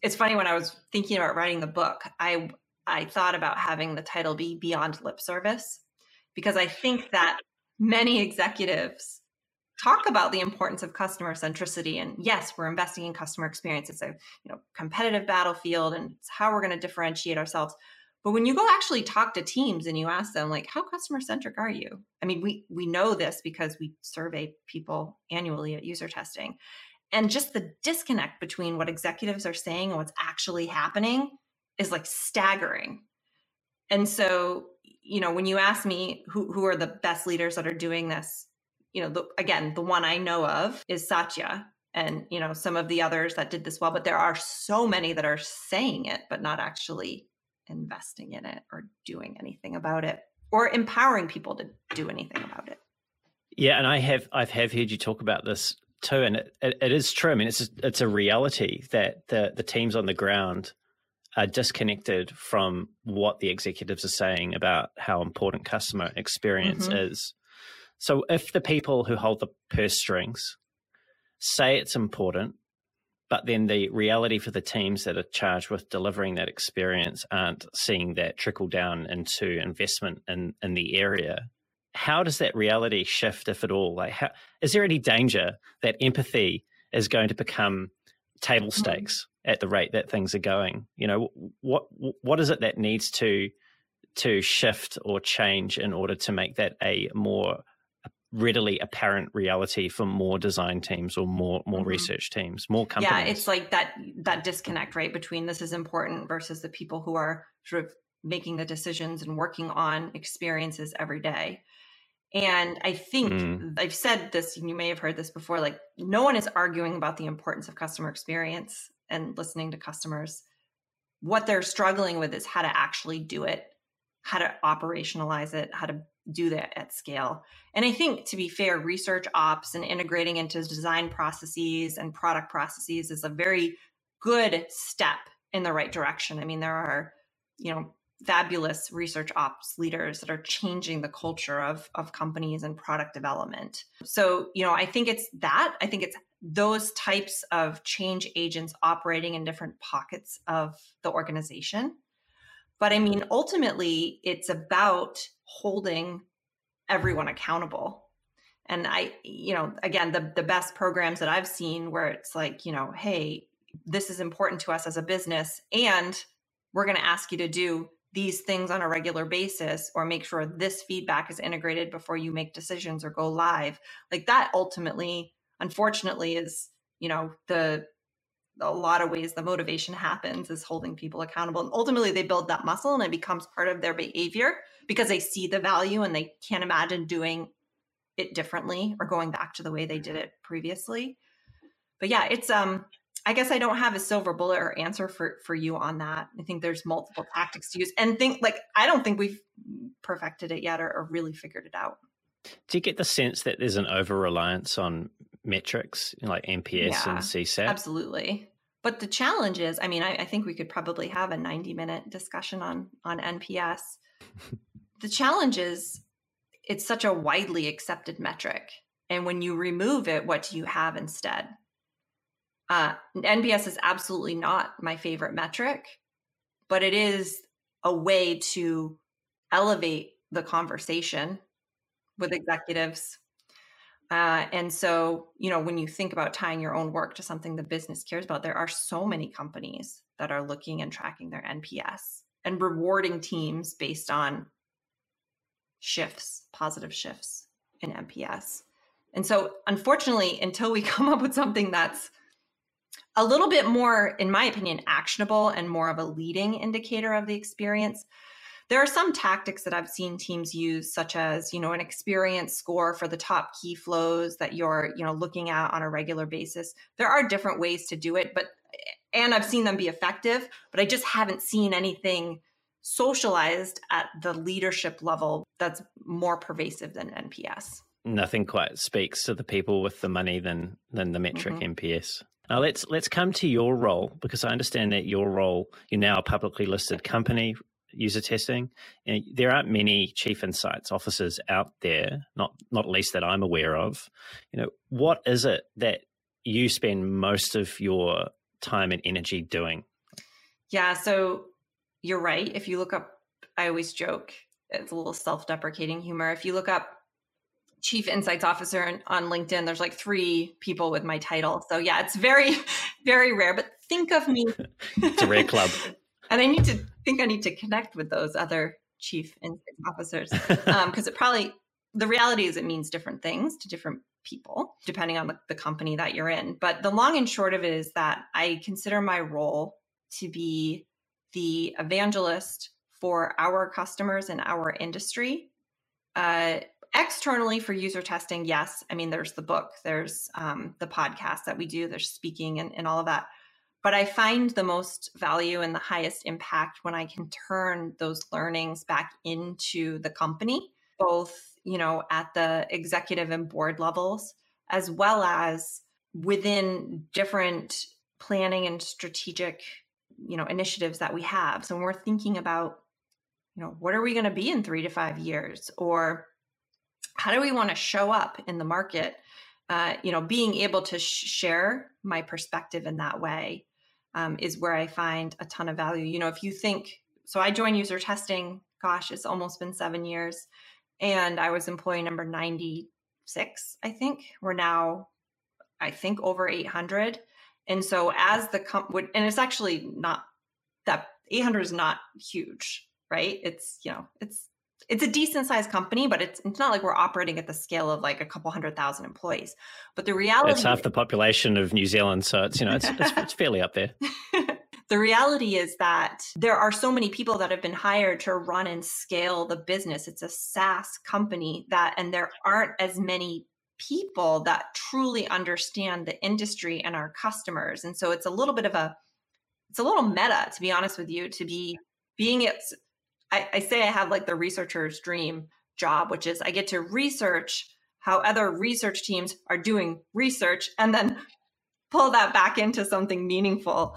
It's funny when I was thinking about writing the book, I I thought about having the title be Beyond Lip Service because I think that many executives talk about the importance of customer centricity and yes we're investing in customer experience. It's a you know competitive battlefield and it's how we're going to differentiate ourselves. But when you go actually talk to teams and you ask them like how customer centric are you? I mean we we know this because we survey people annually at user testing. And just the disconnect between what executives are saying and what's actually happening is like staggering. And so, you know, when you ask me who, who are the best leaders that are doing this, you know, the, again, the one I know of is Satya and, you know, some of the others that did this well, but there are so many that are saying it, but not actually investing in it or doing anything about it or empowering people to do anything about it. Yeah. And I have, I've have heard you talk about this too. And it, it, it is true. I mean, it's, it's a reality that the, the teams on the ground are disconnected from what the executives are saying about how important customer experience mm-hmm. is. So if the people who hold the purse strings say it's important, but then the reality for the teams that are charged with delivering that experience aren't seeing that trickle down into investment in, in the area, how does that reality shift, if at all? Like, how, is there any danger that empathy is going to become table mm-hmm. stakes? At the rate that things are going. You know, what what is it that needs to to shift or change in order to make that a more readily apparent reality for more design teams or more more mm-hmm. research teams, more companies. Yeah, it's like that that disconnect right between this is important versus the people who are sort of making the decisions and working on experiences every day. And I think mm. I've said this, and you may have heard this before like, no one is arguing about the importance of customer experience and listening to customers. What they're struggling with is how to actually do it, how to operationalize it, how to do that at scale. And I think, to be fair, research ops and integrating into design processes and product processes is a very good step in the right direction. I mean, there are, you know, fabulous research ops leaders that are changing the culture of of companies and product development. So, you know, I think it's that. I think it's those types of change agents operating in different pockets of the organization. But I mean, ultimately, it's about holding everyone accountable. And I, you know, again, the the best programs that I've seen where it's like, you know, hey, this is important to us as a business and we're going to ask you to do these things on a regular basis or make sure this feedback is integrated before you make decisions or go live like that ultimately unfortunately is you know the a lot of ways the motivation happens is holding people accountable and ultimately they build that muscle and it becomes part of their behavior because they see the value and they can't imagine doing it differently or going back to the way they did it previously but yeah it's um I guess I don't have a silver bullet or answer for for you on that. I think there's multiple tactics to use, and think like I don't think we've perfected it yet or, or really figured it out. Do you get the sense that there's an over reliance on metrics like NPS yeah, and CSAT? Absolutely. But the challenge is, I mean, I, I think we could probably have a 90 minute discussion on on NPS. the challenge is it's such a widely accepted metric. And when you remove it, what do you have instead? Uh, NPS is absolutely not my favorite metric, but it is a way to elevate the conversation with executives. Uh, and so, you know, when you think about tying your own work to something the business cares about, there are so many companies that are looking and tracking their NPS and rewarding teams based on shifts, positive shifts in NPS. And so, unfortunately, until we come up with something that's a little bit more, in my opinion, actionable and more of a leading indicator of the experience. There are some tactics that I've seen teams use, such as, you know, an experience score for the top key flows that you're, you know, looking at on a regular basis. There are different ways to do it, but and I've seen them be effective, but I just haven't seen anything socialized at the leadership level that's more pervasive than NPS. Nothing quite speaks to the people with the money than than the metric mm-hmm. NPS. Now let's let's come to your role because I understand that your role you're now a publicly listed company user testing and there aren't many chief insights officers out there not not least that I'm aware of you know what is it that you spend most of your time and energy doing yeah so you're right if you look up I always joke it's a little self-deprecating humor if you look up chief insights officer on LinkedIn, there's like three people with my title. So yeah, it's very, very rare. But think of me. it's a rare club. and I need to think I need to connect with those other chief insights officers because um, it probably the reality is it means different things to different people depending on the, the company that you're in. But the long and short of it is that I consider my role to be the evangelist for our customers and our industry. Uh, externally for user testing, yes. I mean, there's the book, there's um, the podcast that we do, there's speaking and, and all of that. But I find the most value and the highest impact when I can turn those learnings back into the company, both, you know, at the executive and board levels, as well as within different planning and strategic, you know, initiatives that we have. So when we're thinking about, you know, what are we going to be in three to five years? Or how do we want to show up in the market uh, you know being able to sh- share my perspective in that way um, is where i find a ton of value. You know if you think so i joined user testing gosh it's almost been seven years and i was employee number 96 i think. We're now i think over 800 and so as the comp would and it's actually not that 800 is not huge right? It's you know it's it's a decent sized company, but it's it's not like we're operating at the scale of like a couple hundred thousand employees. But the reality it's half the population of New Zealand, so it's you know it's it's, it's fairly up there. the reality is that there are so many people that have been hired to run and scale the business. It's a SaaS company that, and there aren't as many people that truly understand the industry and our customers. And so it's a little bit of a, it's a little meta, to be honest with you, to be being. I, I say I have like the researcher's dream job, which is I get to research how other research teams are doing research and then pull that back into something meaningful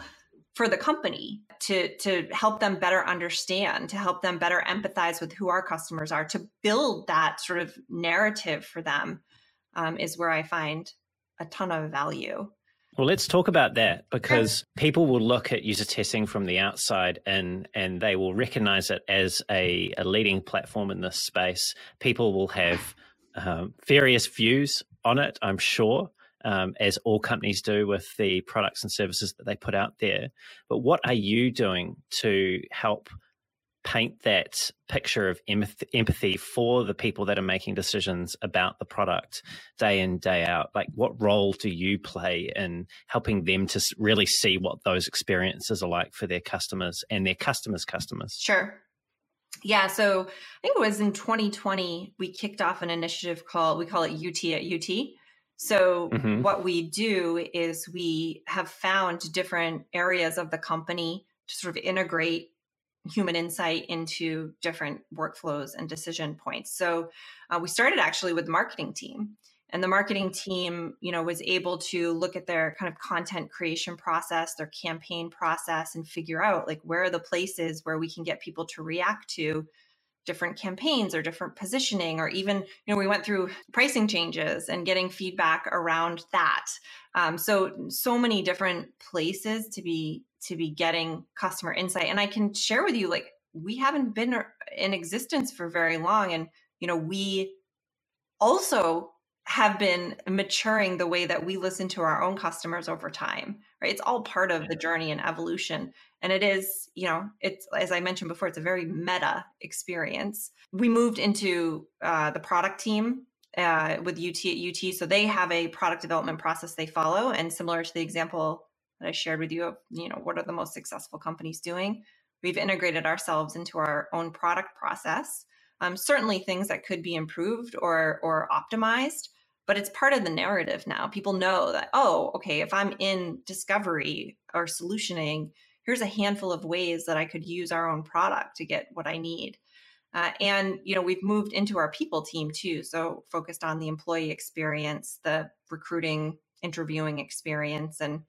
for the company to to help them better understand to help them better empathize with who our customers are to build that sort of narrative for them um, is where i find a ton of value well, let's talk about that because people will look at user testing from the outside and and they will recognize it as a, a leading platform in this space. People will have um, various views on it, I'm sure, um, as all companies do with the products and services that they put out there. But what are you doing to help paint that picture of empathy for the people that are making decisions about the product day in, day out? Like, what role do you play in helping them to really see what those experiences are like for their customers and their customers' customers? Sure. Yeah, so I think it was in 2020 we kicked off an initiative called we call it UT at UT. So mm-hmm. what we do is we have found different areas of the company to sort of integrate human insight into different workflows and decision points. So uh, we started actually with the marketing team and the marketing team you know was able to look at their kind of content creation process their campaign process and figure out like where are the places where we can get people to react to different campaigns or different positioning or even you know we went through pricing changes and getting feedback around that um, so so many different places to be to be getting customer insight and i can share with you like we haven't been in existence for very long and you know we also have been maturing the way that we listen to our own customers over time right? It's all part of the journey and evolution and it is you know it's as i mentioned before it's a very meta experience. We moved into uh, the product team uh, with ut at ut so they have a product development process they follow and similar to the example that i shared with you of you know what are the most successful companies doing. We've integrated ourselves into our own product process. Um, certainly things that could be improved or or optimized but it's part of the narrative now. People know that oh okay if i'm in discovery or solutioning here's a handful of ways that i could use our own product to get what i need. Uh, and you know we've moved into our people team too so focused on the employee experience the recruiting interviewing experience and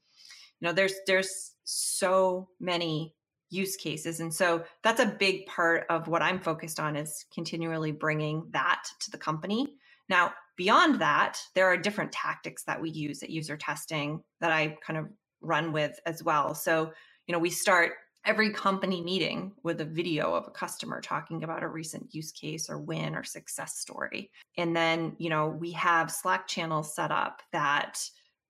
you know there's there's so many use cases. And so that's a big part of what I'm focused on is continually bringing that to the company. Now, beyond that, there are different tactics that we use at user testing that I kind of run with as well. So, you know, we start every company meeting with a video of a customer talking about a recent use case or win or success story. And then, you know, we have Slack channels set up that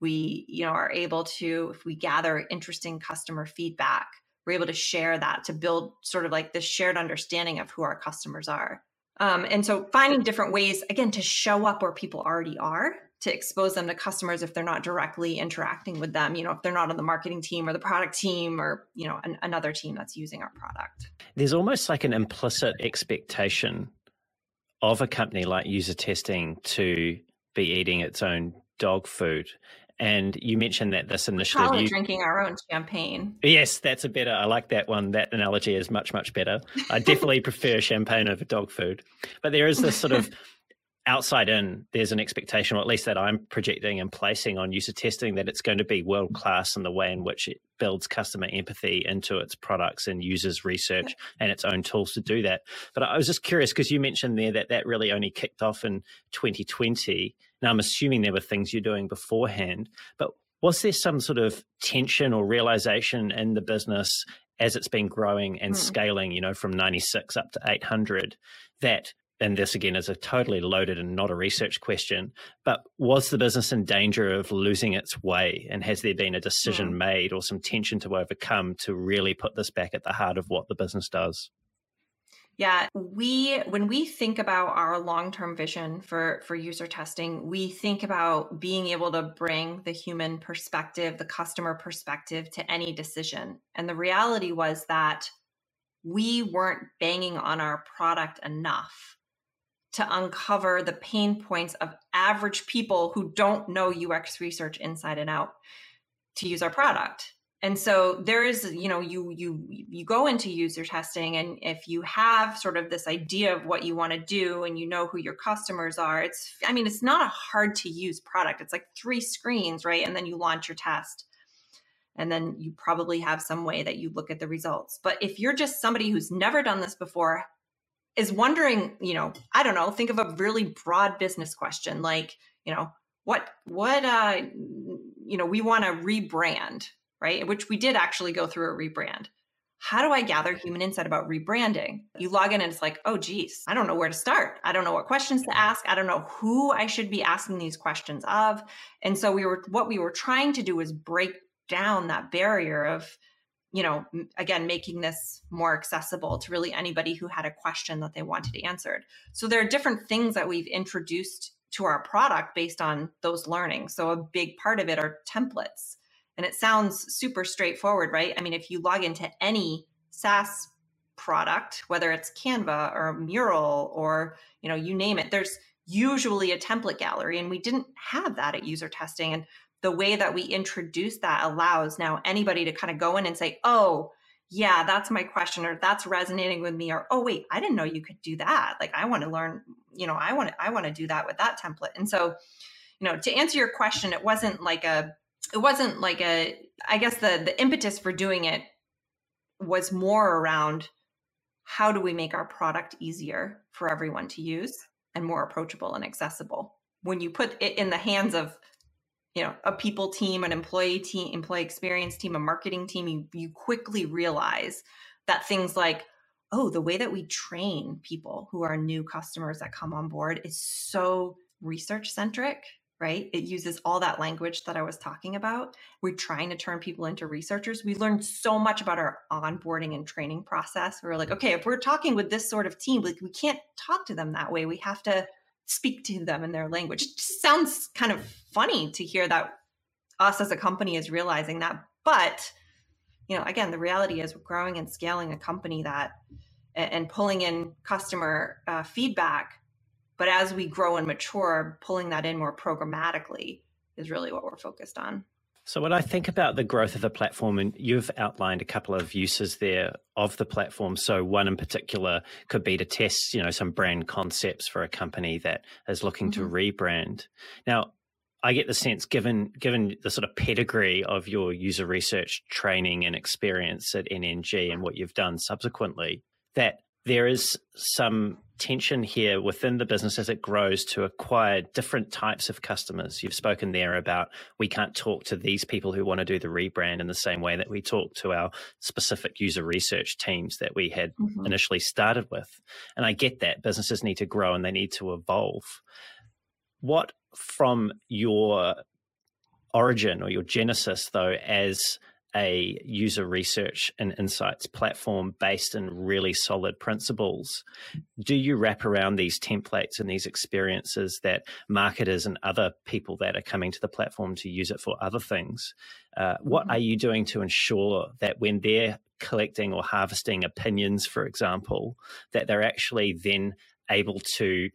we, you know, are able to if we gather interesting customer feedback we're able to share that to build sort of like this shared understanding of who our customers are. Um, and so finding different ways, again, to show up where people already are, to expose them to customers if they're not directly interacting with them, you know, if they're not on the marketing team or the product team or, you know, an, another team that's using our product. There's almost like an implicit expectation of a company like user testing to be eating its own dog food. And you mentioned that this initiative. Probably you, drinking our own champagne. Yes, that's a better. I like that one. That analogy is much much better. I definitely prefer champagne over dog food. But there is this sort of outside in. There's an expectation, or at least that I'm projecting and placing on user testing, that it's going to be world class in the way in which it builds customer empathy into its products and uses research and its own tools to do that. But I was just curious because you mentioned there that that really only kicked off in 2020 now, I'm assuming there were things you're doing beforehand, but was there some sort of tension or realization in the business as it's been growing and mm. scaling, you know, from 96 up to 800 that and this again is a totally loaded and not a research question, but was the business in danger of losing its way? And has there been a decision mm. made or some tension to overcome to really put this back at the heart of what the business does? Yeah, we when we think about our long-term vision for for user testing, we think about being able to bring the human perspective, the customer perspective to any decision. And the reality was that we weren't banging on our product enough to uncover the pain points of average people who don't know UX research inside and out to use our product. And so there is you know you you you go into user testing and if you have sort of this idea of what you want to do and you know who your customers are it's i mean it's not a hard to use product. It's like three screens right? And then you launch your test. And then you probably have some way that you look at the results. But if you're just somebody who's never done this before is wondering you know i don't know think of a really broad business question like you know what what uh you know we want to rebrand right? Which we did actually go through a rebrand. How do I gather human insight about rebranding? You log in and it's like, oh, geez, I don't know where to start. I don't know what questions to ask. I don't know who I should be asking these questions of. And so we were, what we were trying to do was break down that barrier of, you know, again, making this more accessible to really anybody who had a question that they wanted answered. So there are different things that we've introduced to our product based on those learnings. So a big part of it are templates. And it sounds super straightforward, right? I mean, if you log into any SaaS product, whether it's Canva or Mural or, you know, you name it, there's usually a template gallery. And we didn't have that at user testing. And the way that we introduce that allows now anybody to kind of go in and say, oh, yeah, that's my question, or that's resonating with me, or oh wait, I didn't know you could do that. Like I want to learn, you know, I want to I want to do that with that template. And so, you know, to answer your question, it wasn't like a it wasn't like a i guess the the impetus for doing it was more around how do we make our product easier for everyone to use and more approachable and accessible when you put it in the hands of you know a people team an employee team employee experience team a marketing team you, you quickly realize that things like oh the way that we train people who are new customers that come on board is so research centric right? It uses all that language that I was talking about. We're trying to turn people into researchers. We learned so much about our onboarding and training process. We are like, okay, if we're talking with this sort of team, like we can't talk to them that way. We have to speak to them in their language. It just sounds kind of funny to hear that us as a company is realizing that. But, you know, again, the reality is we're growing and scaling a company that and pulling in customer uh, feedback but as we grow and mature, pulling that in more programmatically is really what we're focused on. So, when I think about the growth of the platform, and you've outlined a couple of uses there of the platform. So, one in particular could be to test, you know, some brand concepts for a company that is looking mm-hmm. to rebrand. Now, I get the sense, given given the sort of pedigree of your user research training and experience at NNG and what you've done subsequently, that there is some tension here within the business as it grows to acquire different types of customers. You've spoken there about we can't talk to these people who want to do the rebrand in the same way that we talk to our specific user research teams that we had mm-hmm. initially started with. And I get that businesses need to grow and they need to evolve. What from your origin or your genesis, though, as a user research and insights platform based in really solid principles, do you wrap around these templates and these experiences that marketers and other people that are coming to the platform to use it for other things? Uh, what mm-hmm. are you doing to ensure that when they're collecting or harvesting opinions, for example, that they're actually then able to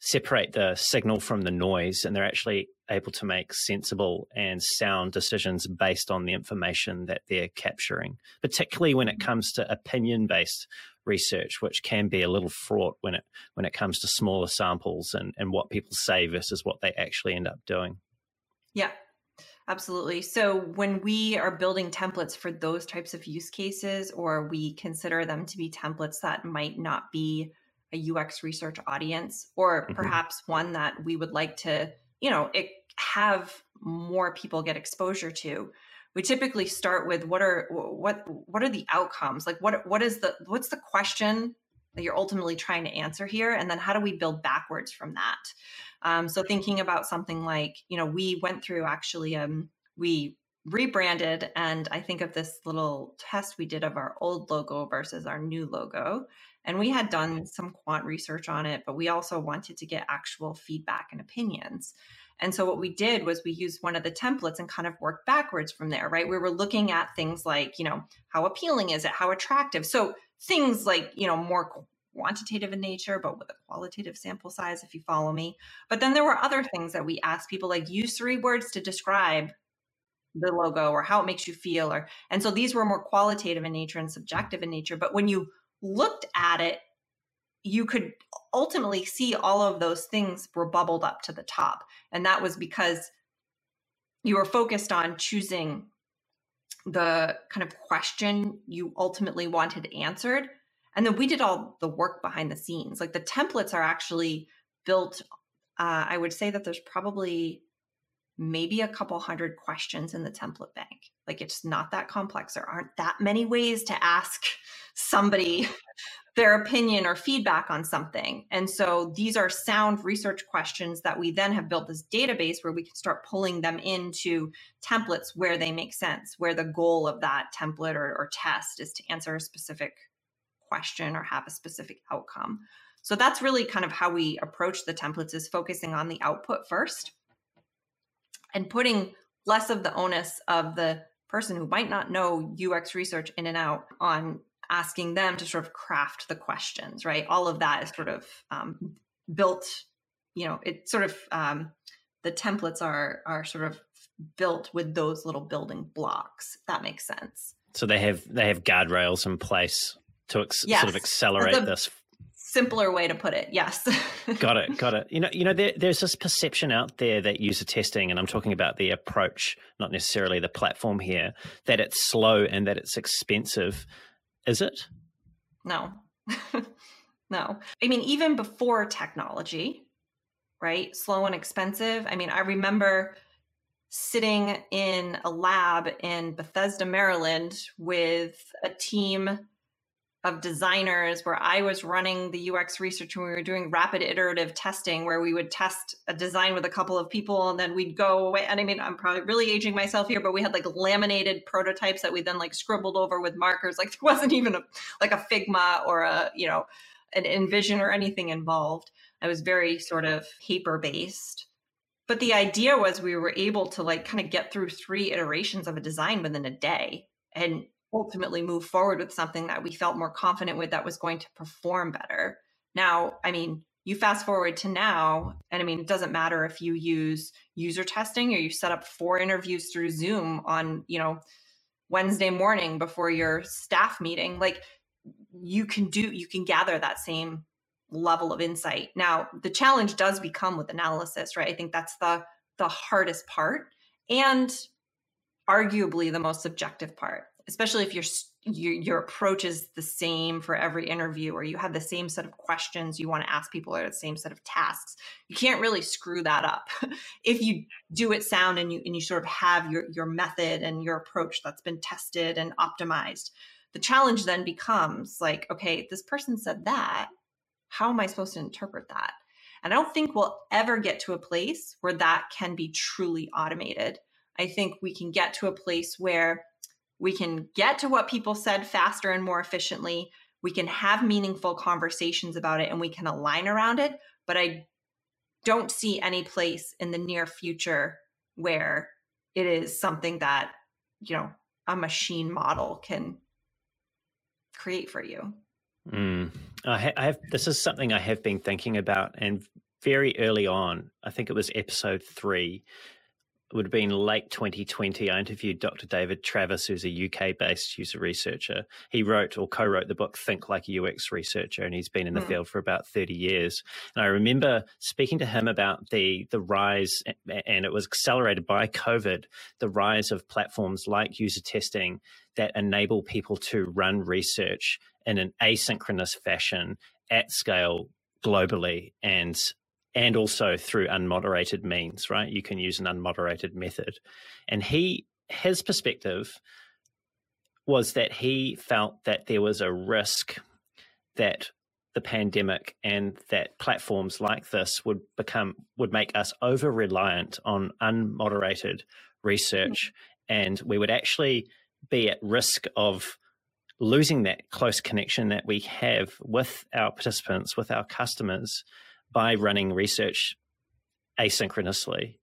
separate the signal from the noise and they're actually able to make sensible and sound decisions based on the information that they're capturing, particularly when it mm-hmm. comes to opinion based research, which can be a little fraught when it when it comes to smaller samples and, and what people say versus what they actually end up doing. Yeah, absolutely. So when we are building templates for those types of use cases, or we consider them to be templates that might not be a UX research audience, or mm-hmm. perhaps one that we would like to you know it have more people get exposure to. We typically start with what are what what are the outcomes? Like what what is the what's the question that you're ultimately trying to answer here? And then how do we build backwards from that? Um, so thinking about something like you know we went through actually um, we rebranded and i think of this little test we did of our old logo versus our new logo And we had done some quant research on it, but we also wanted to get actual feedback and opinions. And so what we did was we used one of the templates and kind of worked backwards from there, right? We were looking at things like, you know, how appealing is it? How attractive? So things like, you know, more quantitative in nature, but with a qualitative sample size, if you follow me. But then there were other things that we asked people like use three words to describe the logo or how it makes you feel or and so these were more qualitative in nature and subjective in nature but when you looked at it you could ultimately see all of those things were bubbled up to the top. And that was because you were focused on choosing the kind of question you ultimately wanted answered. And then we did all the work behind the scenes. Like the templates are actually built uh, i would say that there's probably maybe a couple hundred questions in the template bank. Like it's not that complex. There aren't that many ways to ask somebody their opinion or feedback on something. And so these are sound research questions that we then have built this database where we can start pulling them into templates where they make sense, where the goal of that template or, or test is to answer a specific question or have a specific outcome. So that's really kind of how we approach the templates is focusing on the output first and putting less of the onus of the person who might not know UX research in and out on asking them to sort of craft the questions, right? All of that is sort of um, built, you know, it sort of um, the templates are are sort of built with those little building blocks. that makes sense. So they have they have guardrails in place to ex- yes. sort of accelerate this simpler way to put it. Yes. got it. Got it. You know, you know, there, there's this perception out there that user testing, and I'm talking about the approach, not necessarily the platform here, that it's slow and that it's expensive. Is it? No. no. I mean, even before technology, right? Slow and expensive. I mean, I remember sitting in a lab in Bethesda, Maryland with a team of designers where I was running the UX research and we were doing rapid iterative testing where we would test a design with a couple of people and then we'd go away. And I mean, I'm probably really aging myself here, but we had like laminated prototypes that we then like scribbled over with markers. Like there wasn't even a like a Figma or a, you know, an InVision or anything involved. I was very sort of paper based. But the idea was we were able to like kind of get through three iterations of a design within a day. And ultimately move forward with something that we felt more confident with that was going to perform better. Now, I mean, you fast forward to now, and I mean, it doesn't matter if you use user testing or you set up four interviews through Zoom on, you know, Wednesday morning before your staff meeting. Like you can do, you can gather that same level of insight. Now, the challenge does become with analysis, right? I think that's the the hardest part and arguably the most subjective part especially if your your approach is the same for every interview or you have the same set of questions you want to ask people or the same set of tasks you can't really screw that up. If you do it sound and you and you sort of have your your method and your approach that's been tested and optimized the challenge then becomes like okay this person said that how am i supposed to interpret that? And i don't think we'll ever get to a place where that can be truly automated. I think we can get to a place where we can get to what people said faster and more efficiently. We can have meaningful conversations about it and we can align around it. But I don't see any place in the near future where it is something that, you know, a machine model can create for you. Mm. I, ha- I have this is something I have been thinking about, and very early on, I think it was episode three, would have been late 2020. I interviewed Dr. David Travis, who's a UK based user researcher. He wrote or co wrote the book Think Like a UX Researcher, and he's been in the mm. field for about 30 years. And I remember speaking to him about the, the rise, and it was accelerated by COVID, the rise of platforms like user testing that enable people to run research in an asynchronous fashion at scale globally and and also through unmoderated means, right? You can use an unmoderated method. And he, his perspective was that he felt that there was a risk that the pandemic and that platforms like this would become would make us over reliant on unmoderated research mm-hmm. and we would actually be at risk of losing that close connection that we have with our participants, with our customers by running research asynchronously.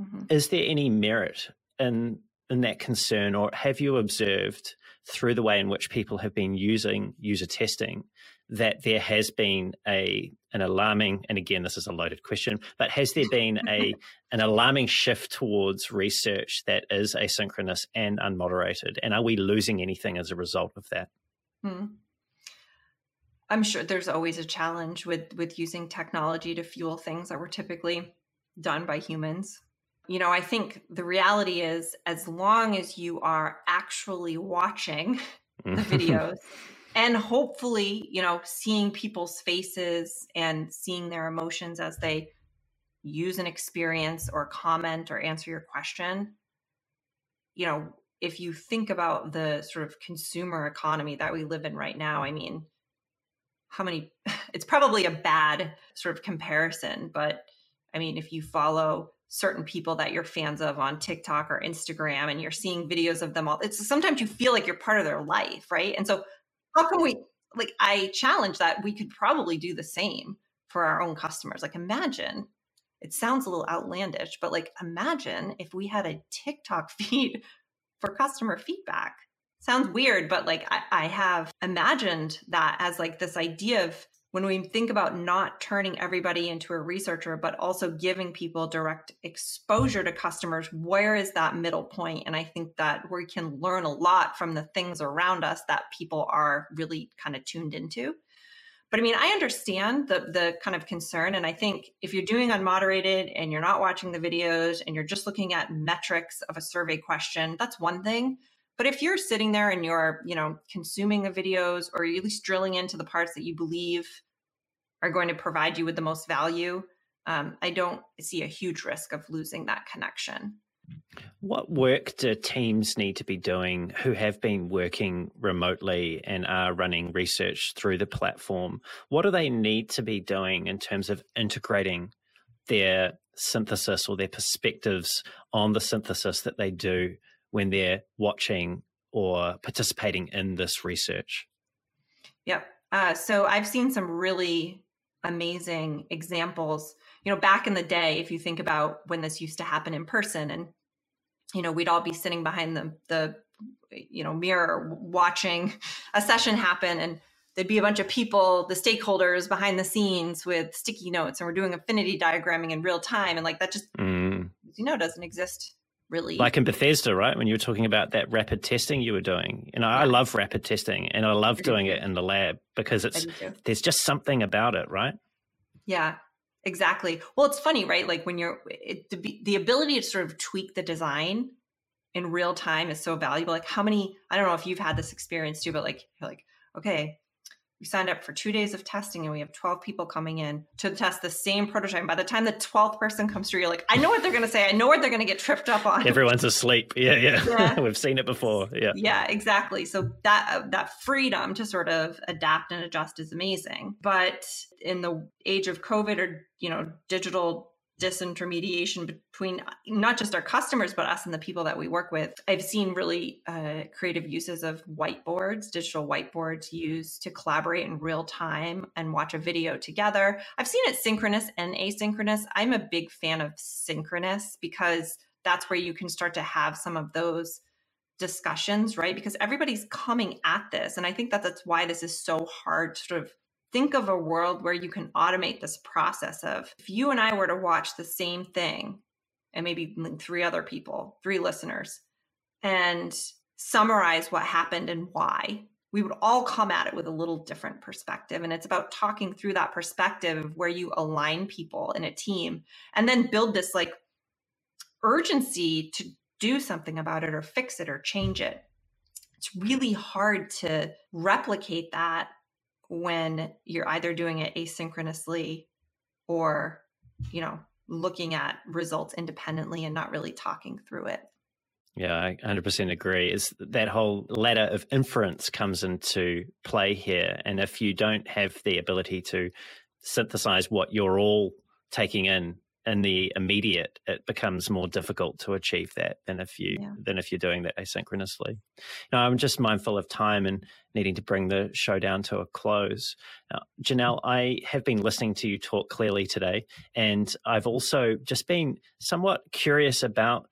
Mm-hmm. Is there any merit in in that concern, or have you observed through the way in which people have been using user testing that there has been a an alarming and again this is a loaded question but has there been a an alarming shift towards research that is asynchronous and unmoderated and are we losing anything as a result of that hmm. I'm sure there's always a challenge with with using technology to fuel things that were typically done by humans. You know i think the reality is as long as you are actually watching the videos and hopefully you know seeing people's faces and seeing their emotions as they use an experience or comment or answer your question you know if you think about the sort of consumer economy that we live in right now i mean how many it's probably a bad sort of comparison but i mean if you follow certain people that you're fans of on TikTok or Instagram and you're seeing videos of them all it's sometimes you feel like you're part of their life right? And so how can we like i challenge that we could probably do the same for our own customers. Like imagine it sounds a little outlandish but like imagine if we had a tiktok feed for customer feedback sounds weird but like I, I have imagined that as like this idea of when we think about not turning everybody into a researcher, but also giving people direct exposure to customers, where is that middle point? And I think that we can learn a lot from the things around us that people are really kind of tuned into. But I mean, I understand the the kind of concern, and I think if you're doing unmoderated and you're not watching the videos and you're just looking at metrics of a survey question, that's one thing. But if you're sitting there and you're, you know, consuming the videos or at least drilling into the parts that you believe are going to provide you with the most value, um, I don't see a huge risk of losing that connection. What work do teams need to be doing who have been working remotely and are running research through the platform? What do they need to be doing in terms of integrating their synthesis or their perspectives on the synthesis that they do when they're watching or participating in this research? Yep. Uh, so I've seen some really amazing examples. You know, back in the day, if you think about when this used to happen in person and you know, we'd all be sitting behind the the you know, mirror watching a session happen and there'd be a bunch of people, the stakeholders behind the scenes with sticky notes and we're doing affinity diagramming in real time and like that just mm. you know doesn't exist really like in Bethesda, right? When you were talking about that rapid testing you were doing. and know, yeah. I love rapid testing and I love doing it in the lab because it's there's just something about it, right? Yeah. Exactly. Well, it's funny, right? Like when you're it, the, the ability to sort of tweak the design in real time is so valuable. Like how many I don't know if you've had this experience too, but like you're like, okay, we signed up for two days of testing and we have 12 people coming in to test the same prototype. By the time the 12th person comes through, you're like, I know what they're going to say. I know what they're going to get tripped up on. Everyone's asleep. Yeah, yeah. yeah. We've seen it before. Yeah. Yeah, exactly. So that uh, that freedom to sort of adapt and adjust is amazing. But in the age of COVID or, you know, digital disintermediation between not just our customers but us and the people that we work with. I've seen really uh, creative uses of whiteboards digital whiteboards used to collaborate in real time and watch a video together. I've seen it synchronous and asynchronous. I'm a big fan of synchronous because that's where you can start to have some of those discussions right? Because everybody's coming at this and i think that that's why this is so hard to sort of think of a world where you can automate this process of if you and I were to watch the same thing and maybe three other people, three listeners, and summarize what happened and why, we would all come at it with a little different perspective. And it's about talking through that perspective where you align people in a team and then build this like urgency to do something about it or fix it or change it. It's really hard to replicate that when you're either doing it asynchronously or you know looking at results independently and not really talking through it. Yeah i 100% agree. Is that whole ladder of inference comes into play here and if you don't have the ability to synthesize what you're all taking in in the immediate, it becomes more difficult to achieve that than if you yeah. than if you're doing that asynchronously. Now, I'm just mindful of time and needing to bring the show down to a close. Now, Janelle, I have been listening to you talk clearly today, and I've also just been somewhat curious about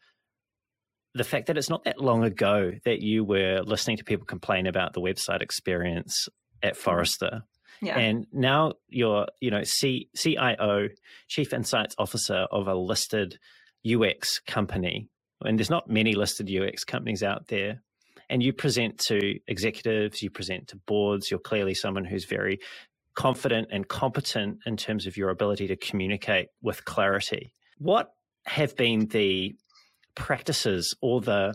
the fact that it's not that long ago that you were listening to people complain about the website experience at mm-hmm. Forrester. Yeah. And now you're, you know, C- CIO, Chief Insights Officer of a listed UX company. And there's not many listed UX companies out there. And you present to executives, you present to boards. You're clearly someone who's very confident and competent in terms of your ability to communicate with clarity. What have been the practices or the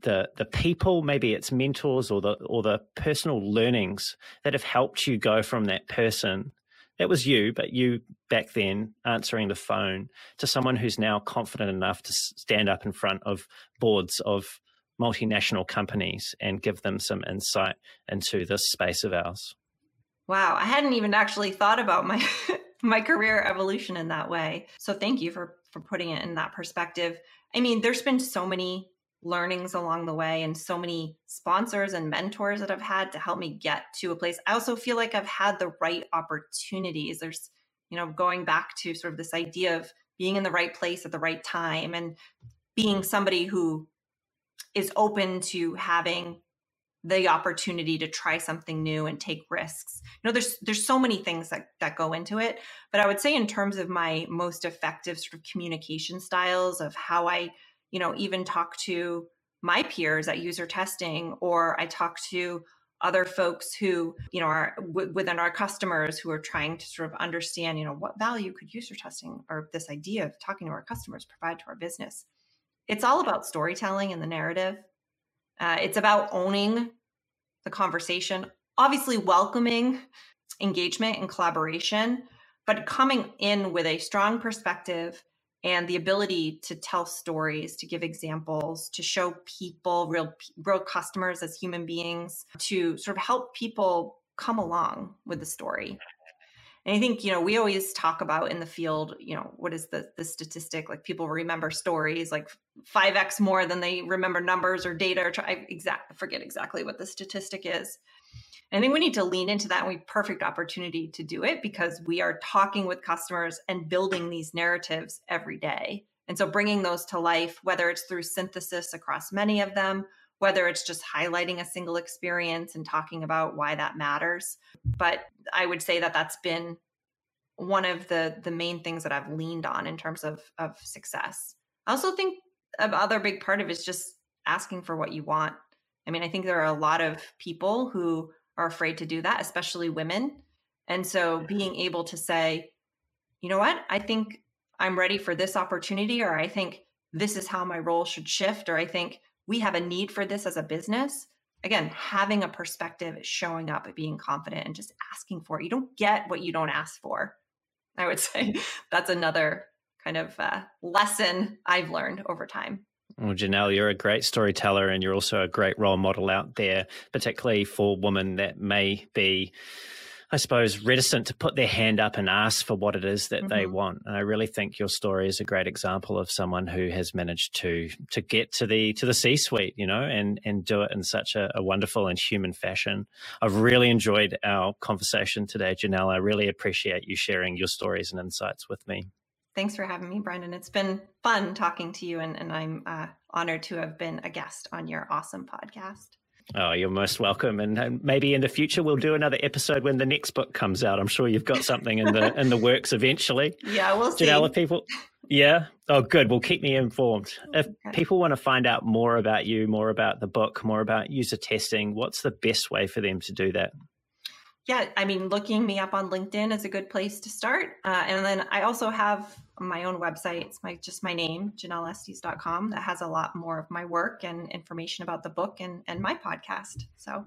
the the people, maybe it's mentors or the or the personal learnings that have helped you go from that person that was you, but you back then answering the phone to someone who's now confident enough to stand up in front of boards of multinational companies and give them some insight into this space of ours. Wow, I hadn't even actually thought about my my career evolution in that way. So thank you for for putting it in that perspective. I mean, there's been so many learnings along the way and so many sponsors and mentors that I've had to help me get to a place. I also feel like I've had the right opportunities. There's, you know, going back to sort of this idea of being in the right place at the right time and being somebody who is open to having the opportunity to try something new and take risks. You know, there's there's so many things that that go into it, but I would say in terms of my most effective sort of communication styles of how I you know, even talk to my peers at user testing, or I talk to other folks who, you know, are w- within our customers who are trying to sort of understand, you know, what value could user testing or this idea of talking to our customers provide to our business. It's all about storytelling and the narrative. Uh, it's about owning the conversation, obviously welcoming engagement and collaboration, but coming in with a strong perspective and the ability to tell stories to give examples to show people real real customers as human beings to sort of help people come along with the story. And i think you know we always talk about in the field you know what is the the statistic? Like people remember stories like 5x more than they remember numbers or data or try, I exact forget exactly what the statistic is I think we need to lean into that and we perfect opportunity to do it because we are talking with customers and building these narratives every day. And so bringing those to life, whether it's through synthesis across many of them, whether it's just highlighting a single experience and talking about why that matters. But I would say that that's been one of the the main things that I've leaned on in terms of of success. I also think another big part of it is just asking for what you want. I mean, I think there are a lot of people who are afraid to do that, especially women. And so being able to say, you know what, I think I'm ready for this opportunity, or I think this is how my role should shift, or I think we have a need for this as a business. Again, having a perspective, showing up, being confident, and just asking for it. You don't get what you don't ask for. I would say that's another kind of uh, lesson I've learned over time. Well, Janelle, you're a great storyteller and you're also a great role model out there, particularly for women that may be, I suppose, reticent to put their hand up and ask for what it is that mm-hmm. they want. And I really think your story is a great example of someone who has managed to to get to the to the C suite, you know, and and do it in such a, a wonderful and human fashion. I've really enjoyed our conversation today, Janelle. I really appreciate you sharing your stories and insights with me. Thanks for having me, Brendan. It's been fun talking to you, and, and I'm uh, honored to have been a guest on your awesome podcast. Oh, you're most welcome, and, and, maybe in the future we'll do another episode when the next book comes out. I'm sure you've got something in the in the works eventually. Yeah, we'll see. Janelle, people, yeah. Oh, good. Well, keep me informed. If okay. people want to find out more about you, more about the book, more about user testing, what's the best way for them to do that? Yeah, I mean, looking me up on LinkedIn is a good place to start. Uh, and then I also have my own website. It's my just my name, JanelleEstes.com, that has a lot more of my work and information about the book and, and my podcast. So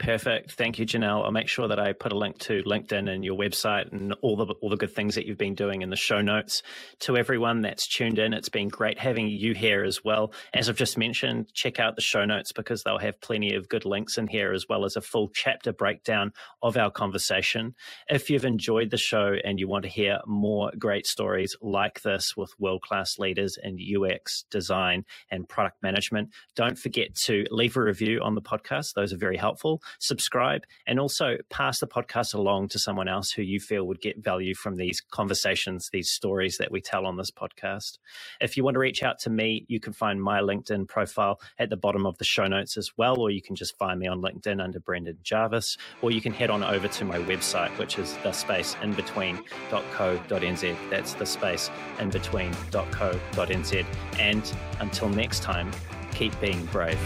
Perfect. Thank you, Janelle. I'll make sure that I put a link to LinkedIn and your website and all the all the good things that you've been doing in the show notes. To everyone that's tuned in, it's been great having you here as well. As I've just mentioned, check out the show notes because they'll have plenty of good links in here as well as a full chapter breakdown of our conversation. If you've enjoyed the show and you want to hear more great stories like this with world-class leaders in UX design and product management, don't forget to leave a review on the podcast. Those are very helpful subscribe, and also pass the podcast along to someone else who you feel would get value from these conversations, these stories that we tell on this podcast. If you want to reach out to me, you can find my LinkedIn profile at the bottom of the show notes as well, or you can just find me on LinkedIn under Brendan Jarvis, or you can head on over to my website, which is the space in between.co.nz. That's the space in between.co.nz. And until next time, keep being brave.